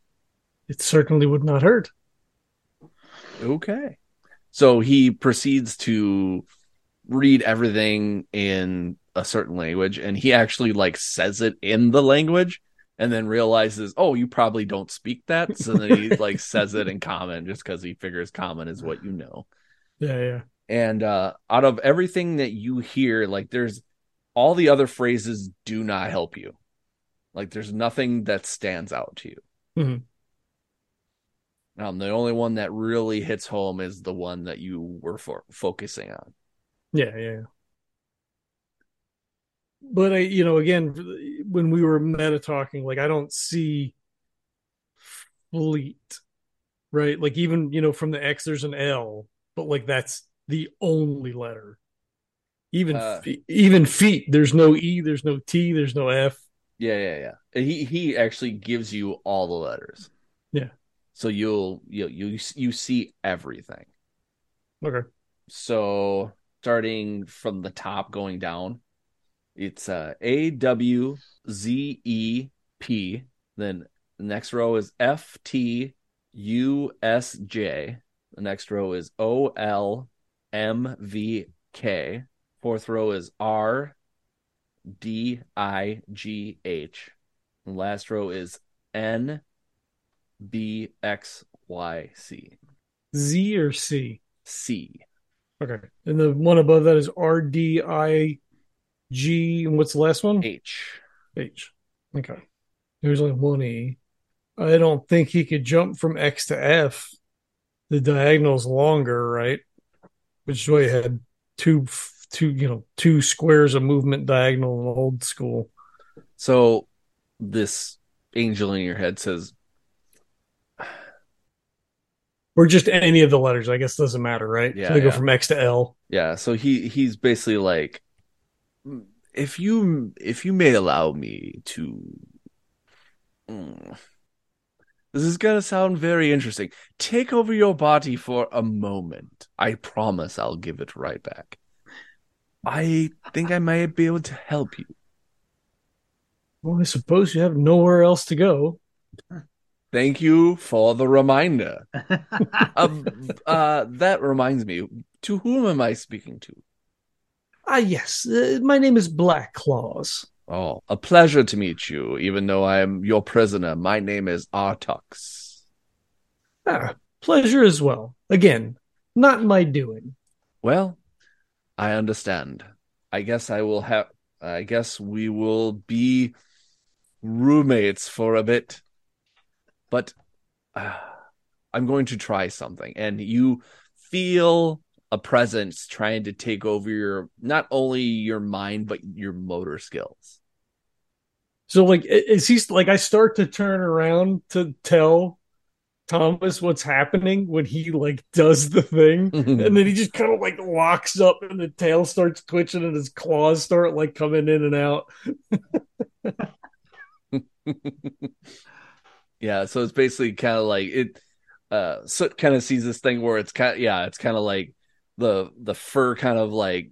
It certainly would not hurt. Okay. So he proceeds to read everything in a certain language and he actually like says it in the language and then realizes, "Oh, you probably don't speak that." So then he like says it in common just cuz he figures common is what you know. Yeah, yeah. And uh out of everything that you hear, like there's all the other phrases do not help you. Like there's nothing that stands out to you. Mhm. Um, the only one that really hits home is the one that you were for- focusing on. Yeah, yeah. But I, you know, again, when we were meta talking, like I don't see fleet, right? Like even you know from the X, there's an L, but like that's the only letter. Even Uh, fe- even feet, there's no E, there's no T, there's no F. Yeah, yeah, yeah. He he actually gives you all the letters. Yeah. So you'll you you you see everything. Okay. So starting from the top going down, it's uh A W Z E P. Then the next row is F T U S J. The next row is O L M V K. Fourth row is R D I G H. Last row is N B X Y C. Z or C. C. Okay. And the one above that is R D I G. And what's the last one? H. H. Okay. There's only one E. I don't think he could jump from X to F. The diagonal's longer, right? Which is why you had two, two, you know, two squares of movement diagonal in old school. So this angel in your head says, Or just any of the letters, I guess doesn't matter, right? Yeah, so they go from X to L. yeah, so he he's basically like if you if you may allow me to Mm. This is going to sound very interesting. Take over your body for a moment. I promise I'll give it right back. I think I might be able to help you. Well, I suppose you have nowhere else to go. Thank you for the reminder. Um, uh, that reminds me, to whom am I speaking to? Ah, yes. Uh, my name is Black Claws. Oh, a pleasure to meet you, even though I am your prisoner. My name is Artux. Ah, pleasure as well. Again, not my doing. Well, I understand. I guess I will have. I guess we will be roommates for a bit. But uh, I'm going to try something. And you feel a presence trying to take over your not only your mind but your motor skills. So like is he like I start to turn around to tell Thomas what's happening when he like does the thing and then he just kind of like locks up and the tail starts twitching and his claws start like coming in and out. yeah, so it's basically kind of like it uh Soot kind of sees this thing where it's kind of, yeah, it's kind of like the the fur kind of like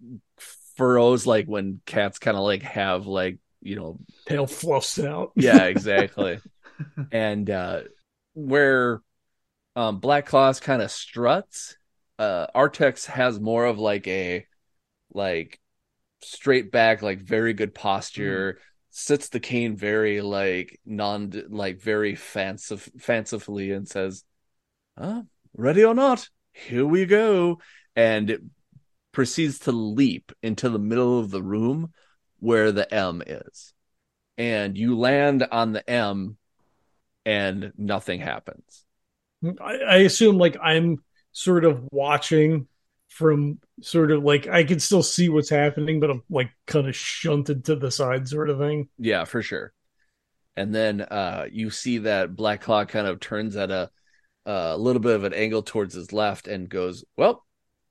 furrows like when cats kind of like have like, you know, tail fluffs out. yeah, exactly. and uh where um Black Claws kind of struts, uh Artex has more of like a like straight back, like very good posture, mm. sits the cane very like non like very fancif- fancifully and says, uh, ready or not, here we go. And it proceeds to leap into the middle of the room where the M is. And you land on the M and nothing happens. I, I assume like I'm sort of watching from sort of like I can still see what's happening, but I'm like kind of shunted to the side sort of thing. Yeah, for sure. And then uh you see that Black Claw kind of turns at a a little bit of an angle towards his left and goes, "Well,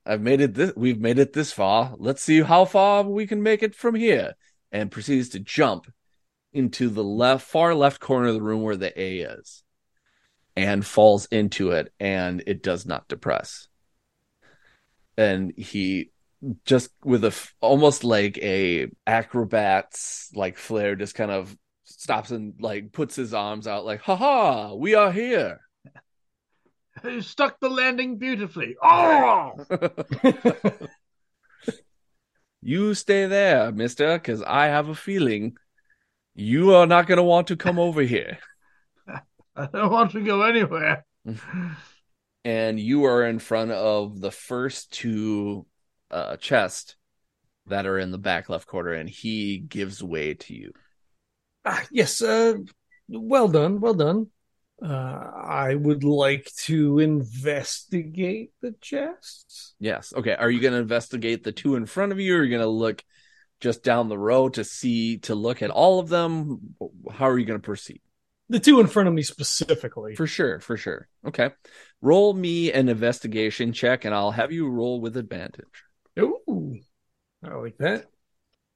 I've made it this we've made it this far. Let's see how far we can make it from here." And proceeds to jump into the left far left corner of the room where the A is and falls into it and it does not depress. And he just with a almost like a acrobat's like flair just kind of stops and like puts his arms out like haha we are here he stuck the landing beautifully. Oh! you stay there, mister, because I have a feeling you are not going to want to come over here. I don't want to go anywhere. and you are in front of the first two uh, chests that are in the back left corner, and he gives way to you. Ah, yes, uh, well done, well done. Uh, I would like to investigate the chests. Yes. Okay. Are you going to investigate the two in front of you, or are you going to look just down the row to see to look at all of them? How are you going to proceed? The two in front of me specifically. For sure. For sure. Okay. Roll me an investigation check, and I'll have you roll with advantage. Ooh, I like that.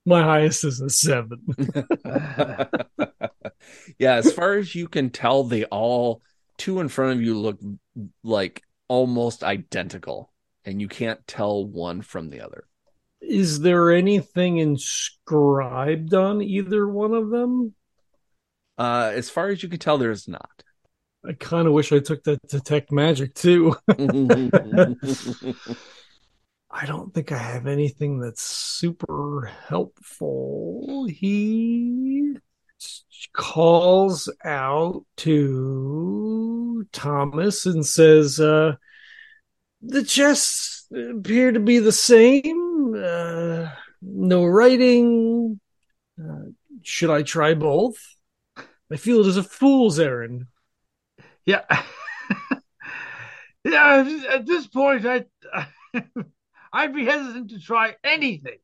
My highest is a seven. yeah, as far as you can tell, they all two in front of you look like almost identical, and you can't tell one from the other. Is there anything inscribed on either one of them? Uh, as far as you can tell, there's not. I kind of wish I took that detect magic too. I don't think I have anything that's super helpful. He calls out to Thomas and says, uh, The chests appear to be the same. Uh, no writing. Uh, should I try both? I feel it is a fool's errand. Yeah. yeah, at this point, I. I'd be hesitant to try anything.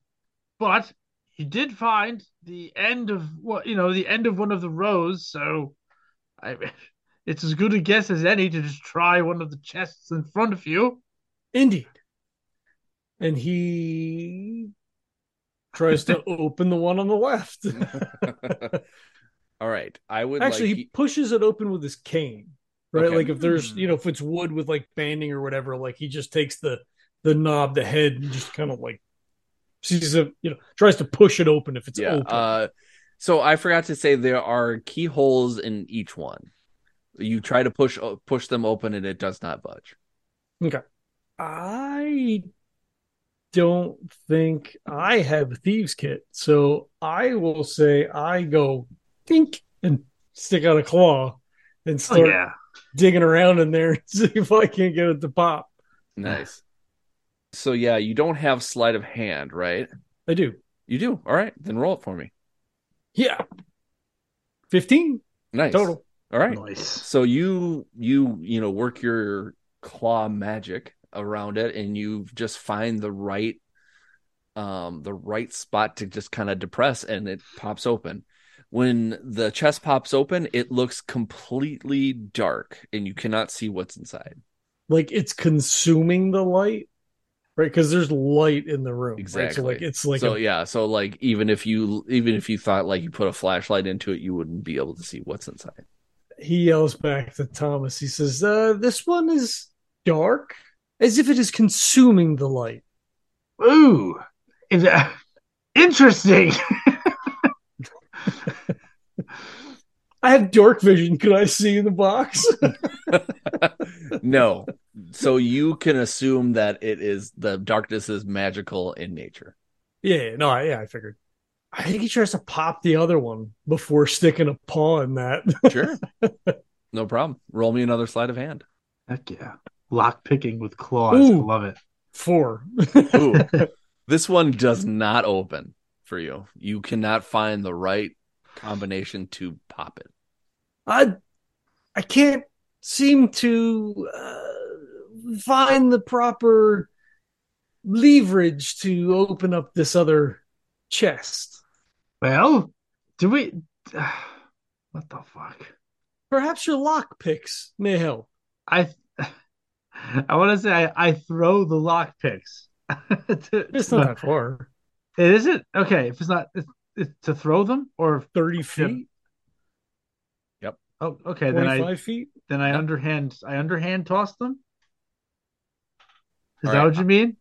But he did find the end of what you know, the end of one of the rows, so I it's as good a guess as any to just try one of the chests in front of you. Indeed. And he tries to open the one on the left. All right. I would actually like... he pushes it open with his cane. Right? Okay. Like if there's you know, if it's wood with like banding or whatever, like he just takes the the knob, the head, and just kind of like sees a you know tries to push it open if it's yeah, open. Uh, so I forgot to say there are keyholes in each one. You try to push push them open and it does not budge. Okay. I don't think I have a thieves kit, so I will say I go think and stick out a claw and oh, start oh, yeah. digging around in there to see if I can't get it to pop. Nice. So yeah, you don't have sleight of hand, right? I do. You do. All right, then roll it for me. Yeah. 15 Nice. total. All right. Nice. So you you you know work your claw magic around it, and you just find the right um the right spot to just kind of depress, and it pops open. When the chest pops open, it looks completely dark, and you cannot see what's inside. Like it's consuming the light, right? Because there's light in the room. Right? So Exactly. like it's like so a, yeah, so like even if you even if you thought like you put a flashlight into it, you wouldn't be able to see what's inside. he yells back to Thomas. He says, uh, "This one is dark, as if it is consuming the light." Ooh, is that interesting? I have dark vision. Can I see in the box? no. So you can assume that it is the darkness is magical in nature. yeah, no, I, yeah, I figured. I think he tries to pop the other one before sticking a paw in that. Sure. no problem. Roll me another sleight of hand. Heck yeah. Lock picking with claws. Ooh. I love it. Four. Ooh. this one does not open for you. You cannot find the right combination to pop it. I I can't seem to uh, find the proper leverage to open up this other chest. Well, do we? What the fuck? Perhaps your lock picks may help. I I want to say I, I throw the lock picks. It's not that far. It isn't okay. If it's not it's, it's to throw them or 30 feet, Yep. oh okay then 25 I feet. then I Yep. underhand I underhand toss them. Is All that right. what you mean?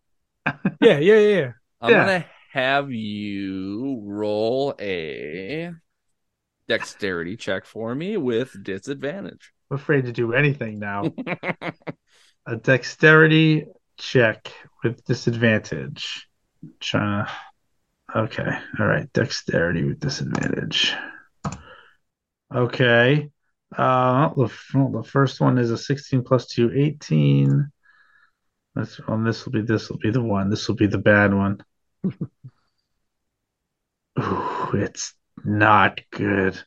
Yeah, yeah, yeah, yeah. I'm Yeah. gonna have you roll a dexterity check for me with disadvantage. I'm afraid to do anything now. A dexterity check with disadvantage. Trying to. Okay. All right. Dexterity with disadvantage. Okay. Uh, the, the first one is a 16 plus 2, 18. That's on this will be this will be the one. This will be the bad one. Ooh, it's not good.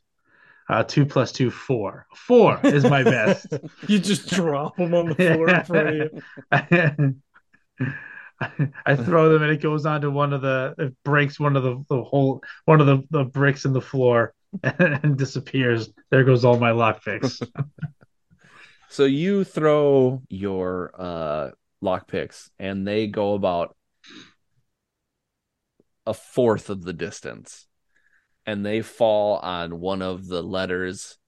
Uh, two plus two, four. Four is my best. You just drop them on the floor in front of you. I throw them and it goes onto one of the it breaks one of the, the whole one of the, the bricks in the floor and, and disappears. There goes all my lockpicks. So you throw your uh lockpicks and they go about a fourth of the distance. And they fall on one of the letters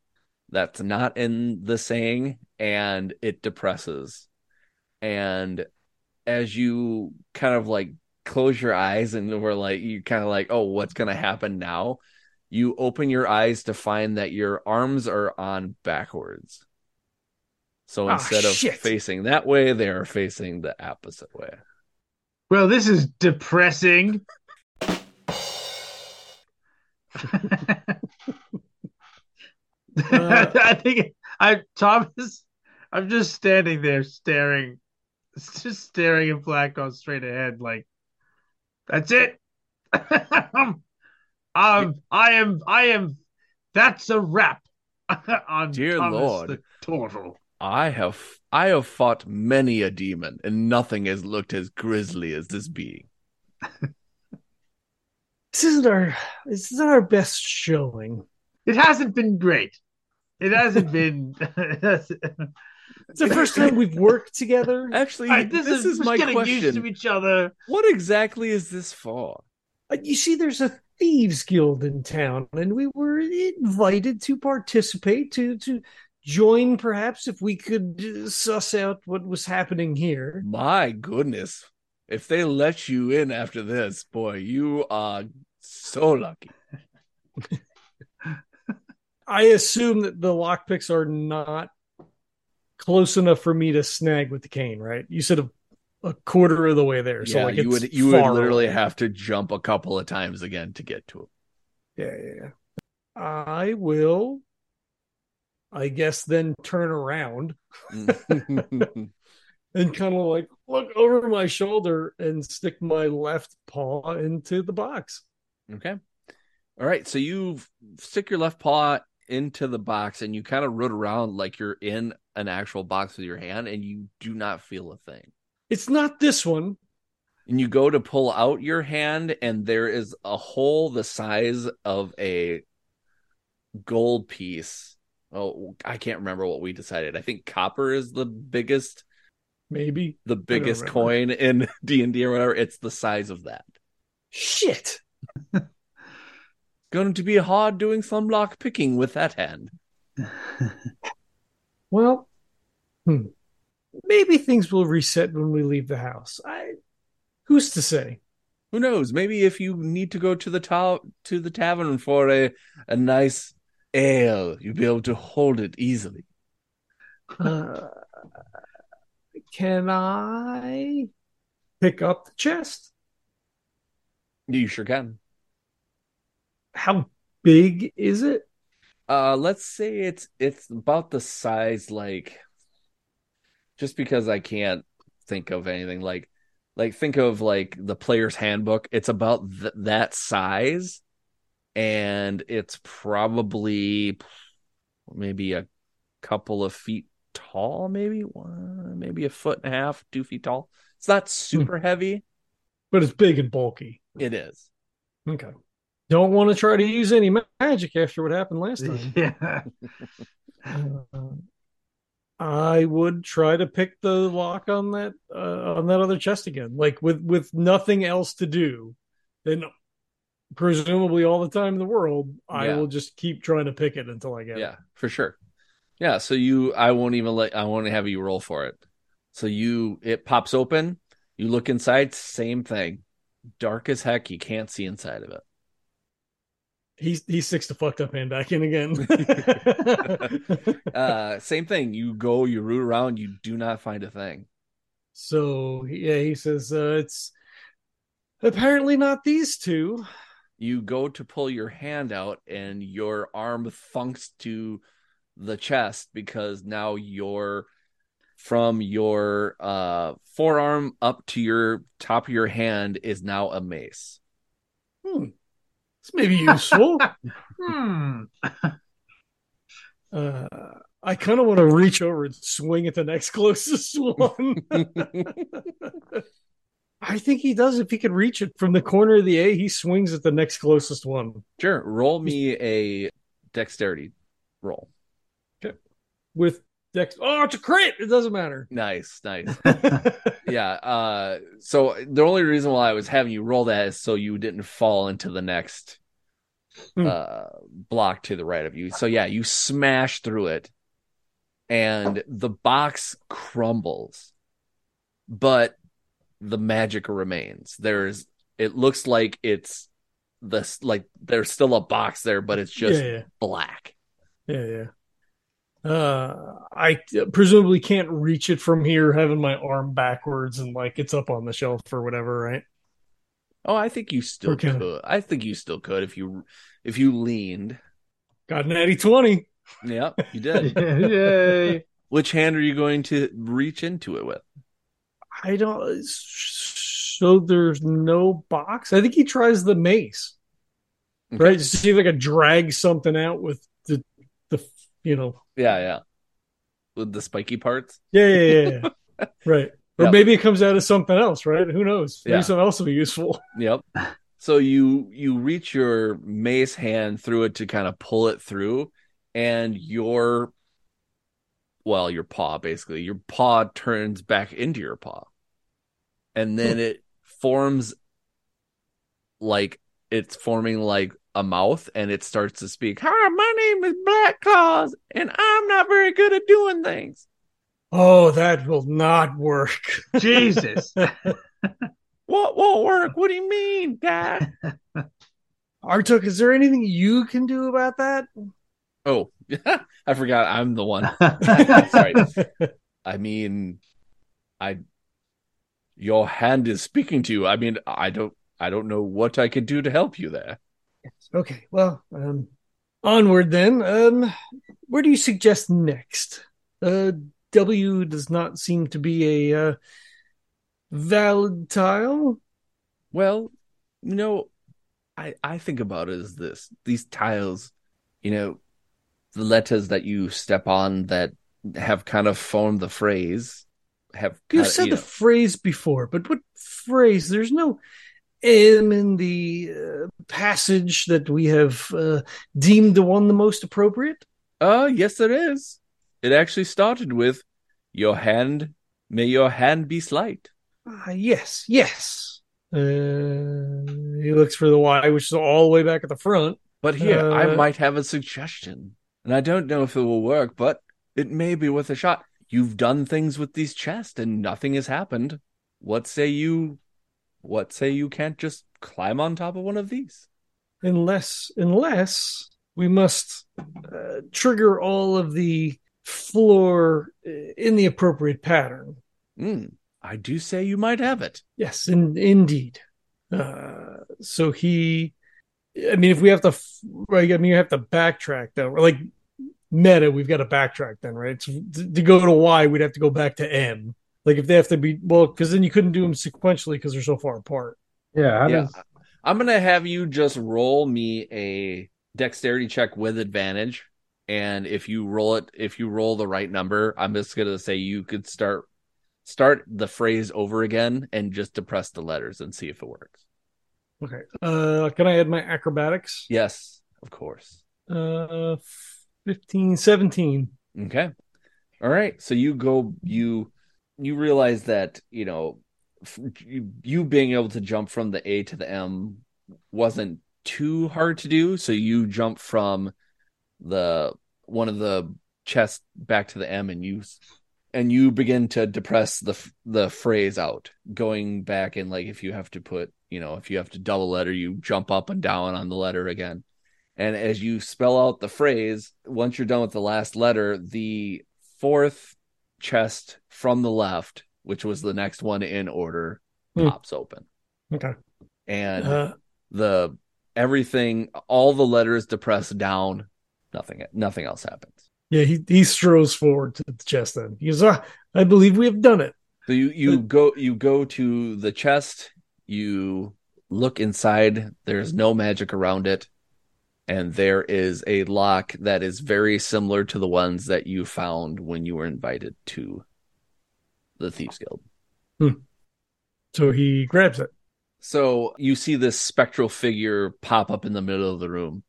that's not in the saying and it depresses. And as you kind of like close your eyes and we're like you kind of like, oh, what's gonna happen now? You open your eyes to find that your arms are on backwards. So Ah, instead of facing that way, they are facing the opposite way. well, this is depressing. I think I Thomas. I'm just standing there staring, just staring at Blacko straight ahead, like that's it. um, I am, I am. That's a wrap on Dear Thomas Lord. the Turtle. I have I have fought many a demon, and nothing has looked as grisly as this being. This isn't our this isn't our best showing. It hasn't been great. It hasn't been. It's the first time we've worked together. Actually, I- this, this, is, we're my getting used question. to each other. What exactly is this for? Uh, You see, there's a thieves guild in town, and we were invited to participate to to join, perhaps, if we could uh, suss out what was happening here. My goodness. If they let you in after this, boy, you are so lucky. I assume that the lockpicks are not close enough for me to snag with the cane, right? You said a, a quarter of the way there, so yeah, like you would you would literally away. have to jump a couple of times again to get to it. Yeah, yeah, yeah. I will. I guess then turn around Mm. and kind of like look over my shoulder and stick my left paw into the box. okay. All right. So you stick your left paw into the box and you kind of root around like you're in an actual box with your hand and you do not feel a thing. It's not this one. And you go to pull out your hand and there is a hole the size of a gold piece. Oh, I can't remember what we decided. I think copper is the biggest Maybe. the biggest coin in D&D or whatever. It's the size of that. Shit. Going to be hard doing some lock picking with that hand. Well, hmm. maybe things will reset when we leave the house. I who's to say? Who knows? Maybe if you need to go to the ta- to the tavern for a a nice ale, you'll be able to hold it easily. Uh, can I pick up the chest? You sure can. How big is it? Uh, let's say it's it's about the size like. Just because I can't think of anything like, like think of like the player's handbook. It's about th- that size, and it's probably maybe a couple of feet tall, maybe one, maybe a foot and a half, two feet tall. It's not super heavy. But it's big and bulky. It is. Okay. Don't want to try to use any magic after what happened last time. yeah. Uh, I would try to pick the lock on that uh, on that other chest again, like with with nothing else to do. and presumably all the time in the world, I will just keep trying to pick it until I get Yeah, it. for sure. Yeah, so you I won't even let I won't have you roll for it. So you it pops open, you look inside, same thing. Dark as heck, you can't see inside of it. He he sticks the fucked up hand back in again. Uh same thing. You go, you root around, you do not find a thing. so yeah, he says uh, it's apparently not these two. You go to pull your hand out and your arm thunks to the chest because now you're from your uh forearm up to your top of your hand is now a mace. Hmm. This may be useful. Hmm. Uh, I kind of want to reach over and swing at the next closest one. I think he does. If he can reach it from the corner of the A, he swings at the next closest one Sure. Roll me a dexterity roll. With Dex. Oh, it's a crit. It doesn't matter. Nice, nice. yeah. Uh so the only reason why I was having you roll that is so you didn't fall into the next Hmm. uh block to the right of you. So yeah, you smash through it and the box crumbles. But the magic remains. There's it looks like it's this like there's still a box there, but it's just yeah, black. yeah, yeah, yeah. Uh, I presumably can't reach it from here, having my arm backwards and like it's up on the shelf or whatever, right? Oh, I think you still Okay. could. I think you still could if you if you leaned. Got an 80 20. Yeah, you did. Yay. Which hand are you going to reach into it with? I don't. So there's no box. I think he tries the mace, Okay. right? Just to see if I could drag something out with the the you know. Yeah, yeah. With the spiky parts. Yeah, yeah, yeah, yeah. right. Or Yep. maybe it comes out of something else, right? Who knows? Maybe Yeah. something else will be useful. Yep. So you you reach your mace hand through it to kind of pull it through, and your well, your paw basically, your paw turns back into your paw, and then hmm. it forms like it's forming like a mouth, and it starts to speak. Hi, my name is Black Claws, and I'm not very good at doing things. Oh, that will not work. Jesus. What won't work? What do you mean, Dad? Artux, is there anything you can do about that? Oh, I forgot. I'm the one. Sorry. I mean, I your hand is speaking to you. I mean, I don't I don't know what I could do to help you there. Okay, well, um, Onward then. Um, where do you suggest next? Uh, W does not seem to be a uh, valid tile. Well, you know, I I think about it as this: these tiles, you know, the letters that you step on that have kind of formed the phrase have. You said you the know- phrase before, but what phrase? There's no in the uh, passage that we have uh, deemed the one the most appropriate. Uh, yes, there is. It actually started with your hand, may your hand be slight. Ah, yes, yes. Uh, he looks for the Y, which is all the way back at the front. But here, I Uh, might have a suggestion. And I don't know if it will work, but it may be worth a shot. You've done things with these chests and nothing has happened. What say you what say you can't just climb on top of one of these? unless unless we must uh, trigger all of the floor uh, in the appropriate pattern. Hmm. I do say you might have it. Yes, in, indeed. Uh, so he, I mean, if we have to, right? I mean, you have to backtrack. Or like meta, we've got to backtrack then, right? So to, to go to Y, we'd have to go back to M. Like if they have to be well, because then you couldn't do them sequentially because they're so far apart. Yeah, how yeah. does I'm gonna have you just roll me a dexterity check with advantage. And if you roll it, if you roll the right number, I'm just gonna say you could start start the phrase over again and just depress the letters and see if it works. Okay. Uh, can I add my acrobatics? Yes, of course. Uh, 15, 17. Okay. All right. So you go you you realize that, you know, you, being able to jump from the A to the M wasn't too hard to do, so you jump from the one of the chest back to the M and you and you begin to depress the the phrase out, going back and like if you have to put, you know, if you have to double letter, you jump up and down on the letter again. And as you spell out the phrase, once you're done with the last letter, the fourth chest from the left, which was the next one in order, Hmm. pops open. Okay. And Uh, the everything, all the letters depressed down, nothing, nothing else happens. yeah, he, he strolls forward to the chest then. He goes, ah, I believe we have done it. So you you go you go to the chest, you look inside. There's no magic around it, and there is a lock that is very similar to the ones that you found when you were invited to the Thieves Guild. Hmm. So he grabs it. So you see this spectral figure pop up in the middle of the room,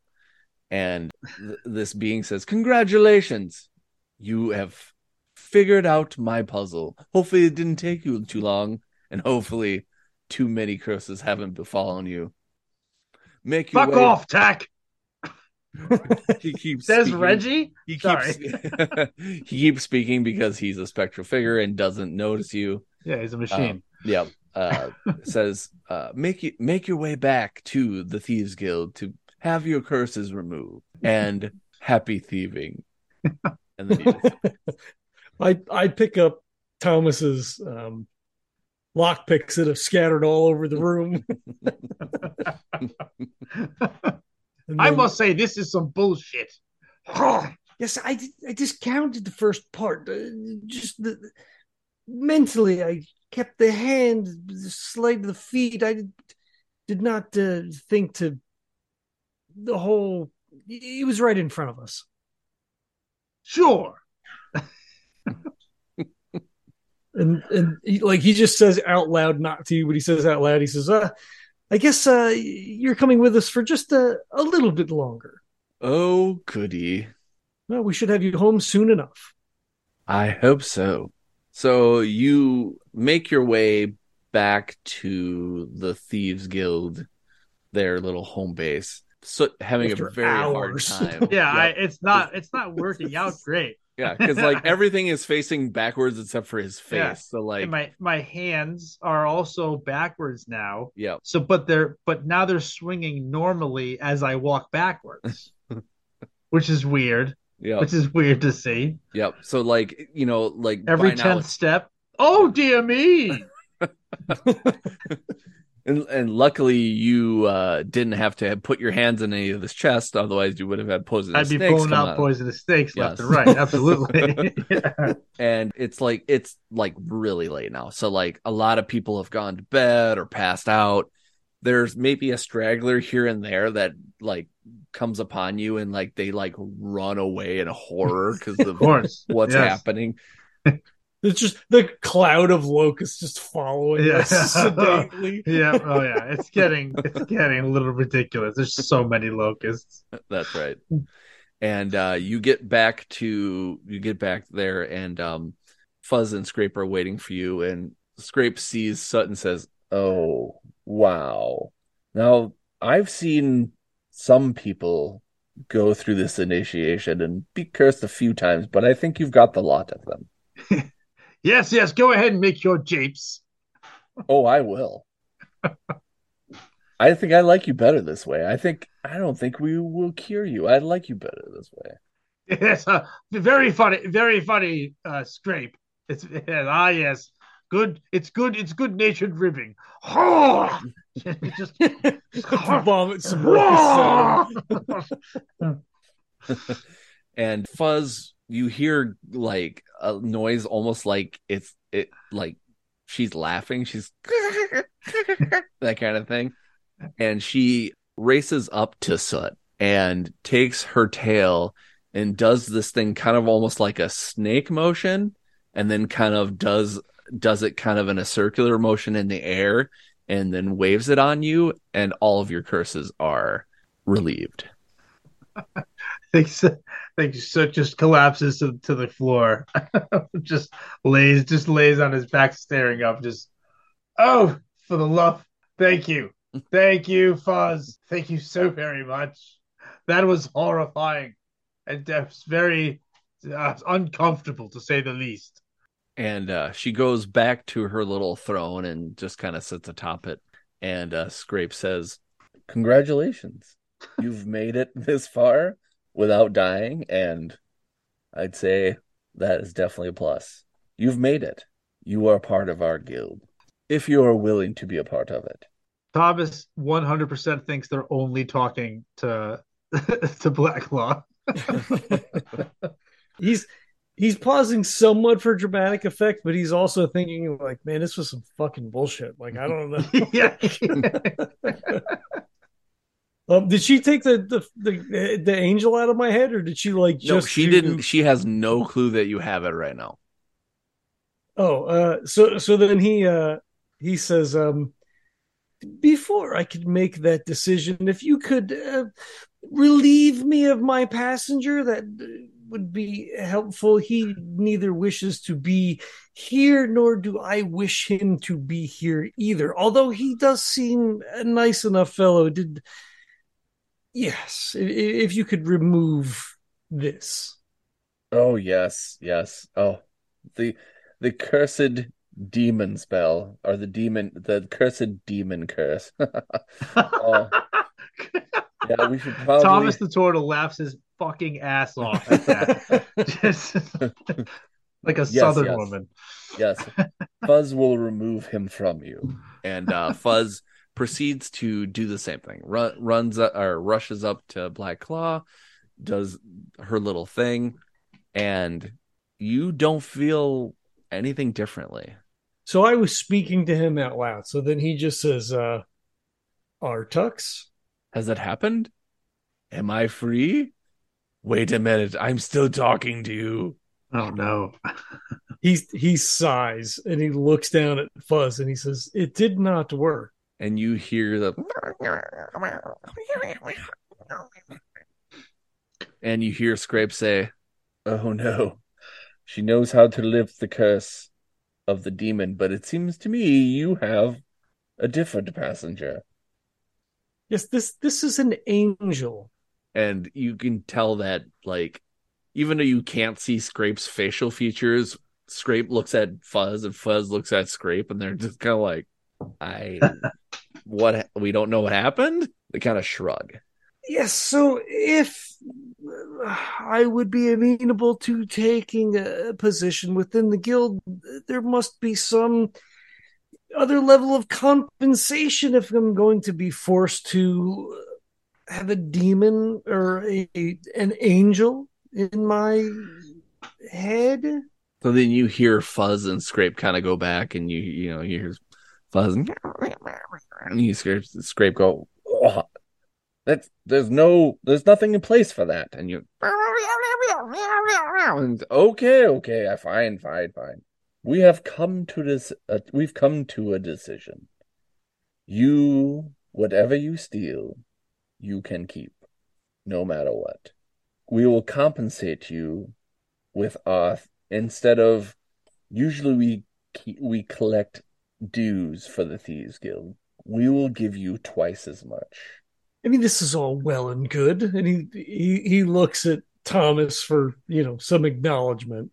and th- this being says, "Congratulations, you have figured out my puzzle. Hopefully, it didn't take you too long, and hopefully, too many curses haven't befallen you." Make your fuck way- off, Tack? He keeps Says speaking. Reggie. He Sorry. keeps he keeps speaking because he's a spectral figure and doesn't notice you. Yeah, he's a machine. Yep. Uh, says, uh, make you make your way back to the Thieves Guild to have your curses removed and happy thieving. And then just, I I pick up Thomas's um, lock picks that have scattered all over the room. And I must say, this is some bullshit. Yes, I I discounted the first part. Uh, just the, mentally, I kept the hand slight of the feet. I did, did not uh, think to the whole. He was right in front of us. Sure. and and he, like he just says out loud, not to you, but he says out loud. He says, "Uh, I guess uh, you're coming with us for just a, a little bit longer. oh, goody. Well, we should have you home soon enough." I hope so. So you make your way back to the Thieves Guild, their little home base. So having After a very hours. hard time. Yeah, I, it's not. It's not working out great. Yeah, because like everything is facing backwards except for his face. Yeah. So like, and my my hands are also backwards now. yeah, So, but they're but now they're swinging normally as I walk backwards, which is weird. yeah, Which is weird to see. yep. So like, you know, like Every by now tenth step. Oh dear me! And, and luckily you uh, didn't have to put your hands in any of this chest, otherwise you would have had poisonous I'd be snakes pulling out out. poisonous snakes left and right. Absolutely. Yeah. and it's like it's like really late now so like a lot of people have gone to bed or passed out there's maybe a straggler here and there that like comes upon you and like they like run away in horror because of Of course. what's Yes. happening It's just the cloud of locusts just following Yeah. us sedately. Yeah. Oh yeah. It's getting it's getting a little ridiculous. There's so many locusts. that's right and uh you get back to you get back there and um fuzz and scrape are waiting for you and scrape sees sutton says oh wow now i've seen some people go through this initiation and be cursed a few times but i think you've got the lot of them Yes, yes. Go ahead and make your japes. oh i will i think i like you better this way i think i don't think we will cure you i like you better this way Yes, uh, very funny, very funny uh, scrape. It's yes, ah yes, good. It's good. It's good natured ribbing. Oh, just Vomit some and fuzz you hear like a noise almost like it's it like she's laughing she's that kind of thing. And she races up to soot and takes her tail and does this thing kind of almost like a snake motion and then kind of does does it kind of in a circular motion in the air and then waves it on you and all of your curses are relieved thinks thinks so just collapses to, to the floor. just lays just lays on his back, staring up. Just oh, for the love, thank you, thank you, Fuzz, thank you so very much. That was horrifying, and that's very uh, uncomfortable to say the least. and uh, she goes back to her little throne and just kind of sits atop it. And uh, Scrape says, "Congratulations, you've made it this far without dying, and I'd say that is definitely a plus. You've made it. You are part of our guild, if you are willing to be a part of it." Thomas one hundred percent thinks they're only talking to to Black Claw. he's he's pausing somewhat for dramatic effect, but he's also thinking like, man, this was some fucking bullshit. Like, I don't know. yeah. Um, did she take the, the the the angel out of my head, or did she like No, she do- didn't. She has no clue that you have it right now. Oh, uh, so so then he uh he says, um, before I could make that decision, if you could uh, relieve me of my passenger, that uh, would be helpful. He neither wishes to be here, nor do I wish him to be here either. Although he does seem a nice enough fellow. Did yes, i- i- if you could remove this. Oh yes, yes. Oh, the the cursed demon spell, or the demon, the cursed demon curse. oh, yeah, we should probably. Thomas the Turtle laughs his fucking ass off at that. Just like a Yes, southern yes. woman. Yes, Fuzz will remove him from you, and uh, Fuzz proceeds to do the same thing. Run, runs uh, or rushes up to Black Claw, does her little thing, and you don't feel anything differently. So I was speaking to him out loud. So then he just says, uh, Artux? Has that happened? Am I free? Wait a minute, I'm still talking to you. Oh no. He, he sighs and he looks down at Fuzz and he says, It did not work. And you hear the and you hear Scrape say, Oh no. She knows how to lift the curse of the demon, but it seems to me you have a different passenger. Yes, this this is an angel. And you can tell that, like, even though you can't see Scrape's facial features, Scrape looks at Fuzz and Fuzz looks at Scrape, and they're just kind of like, I, what, we don't know what happened? They kind of shrug. Yes, so if I would be amenable to taking a position within the guild, there must be some other level of compensation if I'm going to be forced to have a demon or a, an angel in my head. So then you hear Fuzz and Scrape kind of go back, and you you know you hear Fuzz and, you hear Scrape go. Oh, that's there's no there's nothing in place for that, and you. And, okay, okay, I fine, fine, fine. We have come to this. Uh, we've come to a decision. You, whatever you steal, you can keep, no matter what. We will compensate you with our instead of usually we we collect dues for the thieves guild. We will give you twice as much. I mean, this is all well and good, and he he, he looks at Thomas for you know some acknowledgement.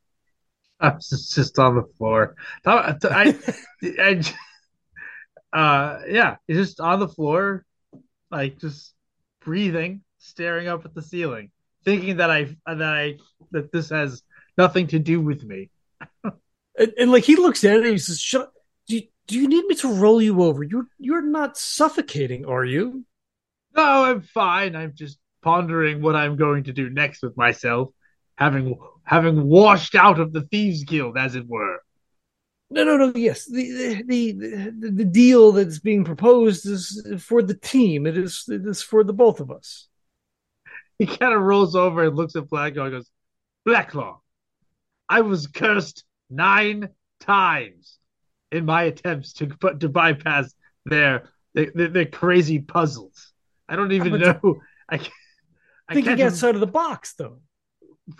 I was just on the floor. I, I, I, uh, yeah, he's just on the floor, like just breathing, staring up at the ceiling, thinking that I that I that this has nothing to do with me. and, and, like he looks at it, and he says, "Shut. Do you, need me to roll you over? You're you're not suffocating, are you?" No, I'm fine. I'm just pondering what I'm going to do next with myself, having having washed out of the thieves guild, as it were. No, no, no. Yes, the the the, the deal that's being proposed is for the team. It is it is for the both of us. He kind of rolls over and looks at Black Claw and goes, "Black Claw, I was cursed nine times in my attempts to put to bypass their their, their crazy puzzles. I don't even know. I, I thinking outside of the box, though.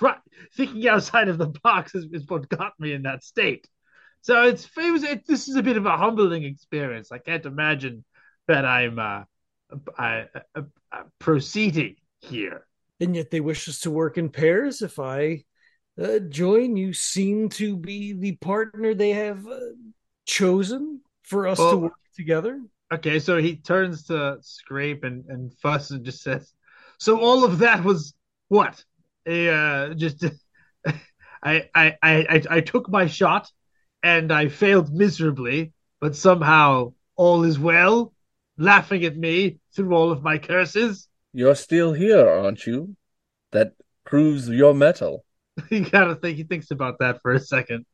Right, thinking outside of the box is, is what got me in that state. So it's it was it, this is a bit of a humbling experience. I can't imagine that I'm uh, I, uh, uh, proceeding here. And yet they wish us to work in pairs. If I uh, join, you seem to be the partner they have uh, chosen for us well, to work together. Okay, so he turns to Scrape and, and Fuzz and just says, "So all of that was what? A uh, just I, I I I took my shot." and I failed miserably, but somehow all is well, laughing at me through all of my curses. You're still here, aren't you? That proves your mettle. he kind of think he thinks about that for a second,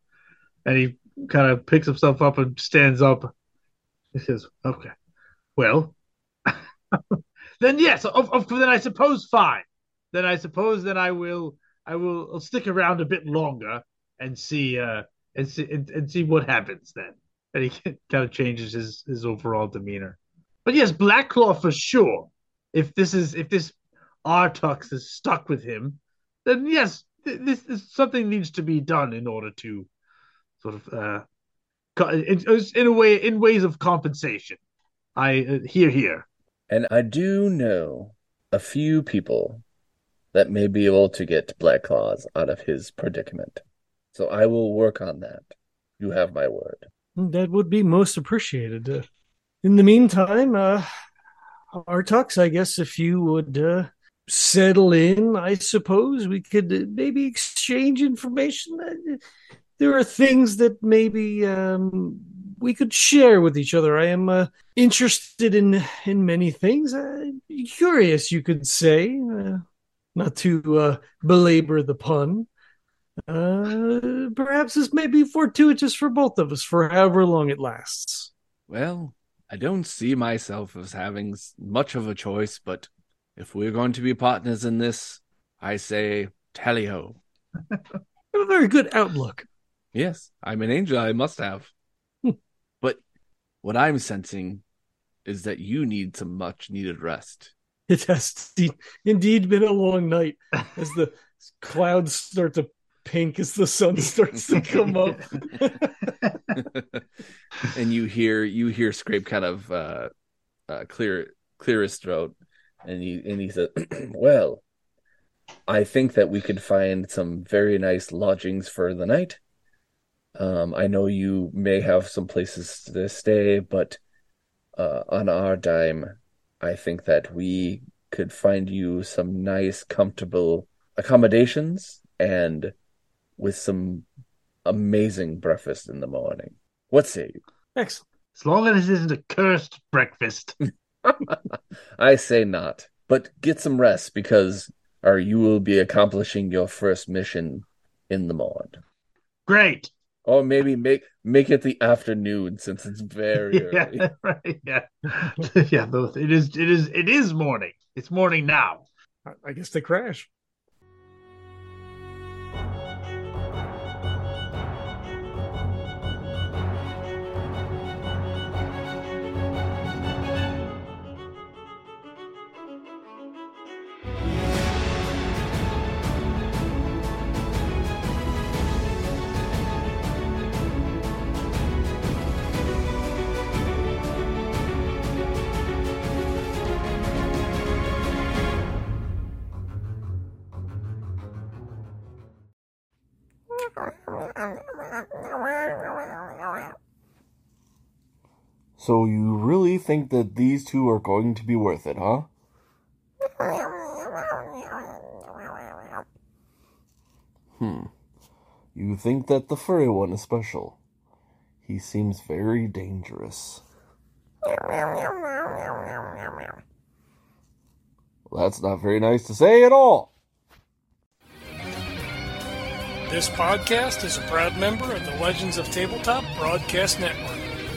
and he kind of picks himself up and stands up. He says, "Okay, well, then yes, of, of, then I suppose fine. Then I suppose that I will I will I'll stick around a bit longer and see uh, and see and, and see what happens then. And he kind of changes his his overall demeanor. But yes, Black Claw for sure. If this is if this Artux is stuck with him, then yes, this, this something needs to be done in order to sort of uh, in, in a way in ways of compensation. I uh, hear here. And I do know a few people that may be able to get Black Claws out of his predicament. So I will work on that. You have my word. That would be most appreciated. Uh, in the meantime, uh, Artux, I guess if you would uh, settle in, I suppose we could uh, maybe exchange information. There are things that maybe um, we could share with each other. I am uh, interested in in many things. Uh, curious, you could say, uh, not to uh, belabor the pun. Uh, perhaps this may be fortuitous for both of us for however long it lasts. Well, I don't see myself as having much of a choice, but if we're going to be partners in this, I say tally ho. a very good outlook. Yes, I'm an angel. I must have. But what I'm sensing is that you need some much needed rest. It has indeed been a long night as the clouds start to pink as the sun starts to come up. and you hear you hear Scrape kind of uh, uh, clear clear his throat, and he and he said, "Well, I think that we could find some very nice lodgings for the night. Um, I know you may have some places to stay, but uh, on our dime, I think that we could find you some nice, comfortable accommodations and with some amazing breakfast in the morning. What say you? Excellent. As long as it isn't a cursed breakfast. I say not. But get some rest because or you will be accomplishing your first mission in the mod. Great. Or maybe make make it the afternoon since it's very yeah, early. right. Yeah. yeah. It is it is it is morning. It's morning now. I- I guess they crash. So you really think that these two are going to be worth it, huh? Hmm. You think that the furry one is special? He seems very dangerous. That's not very nice to say at all. This podcast is a proud member of the Legends of Tabletop Broadcast Network.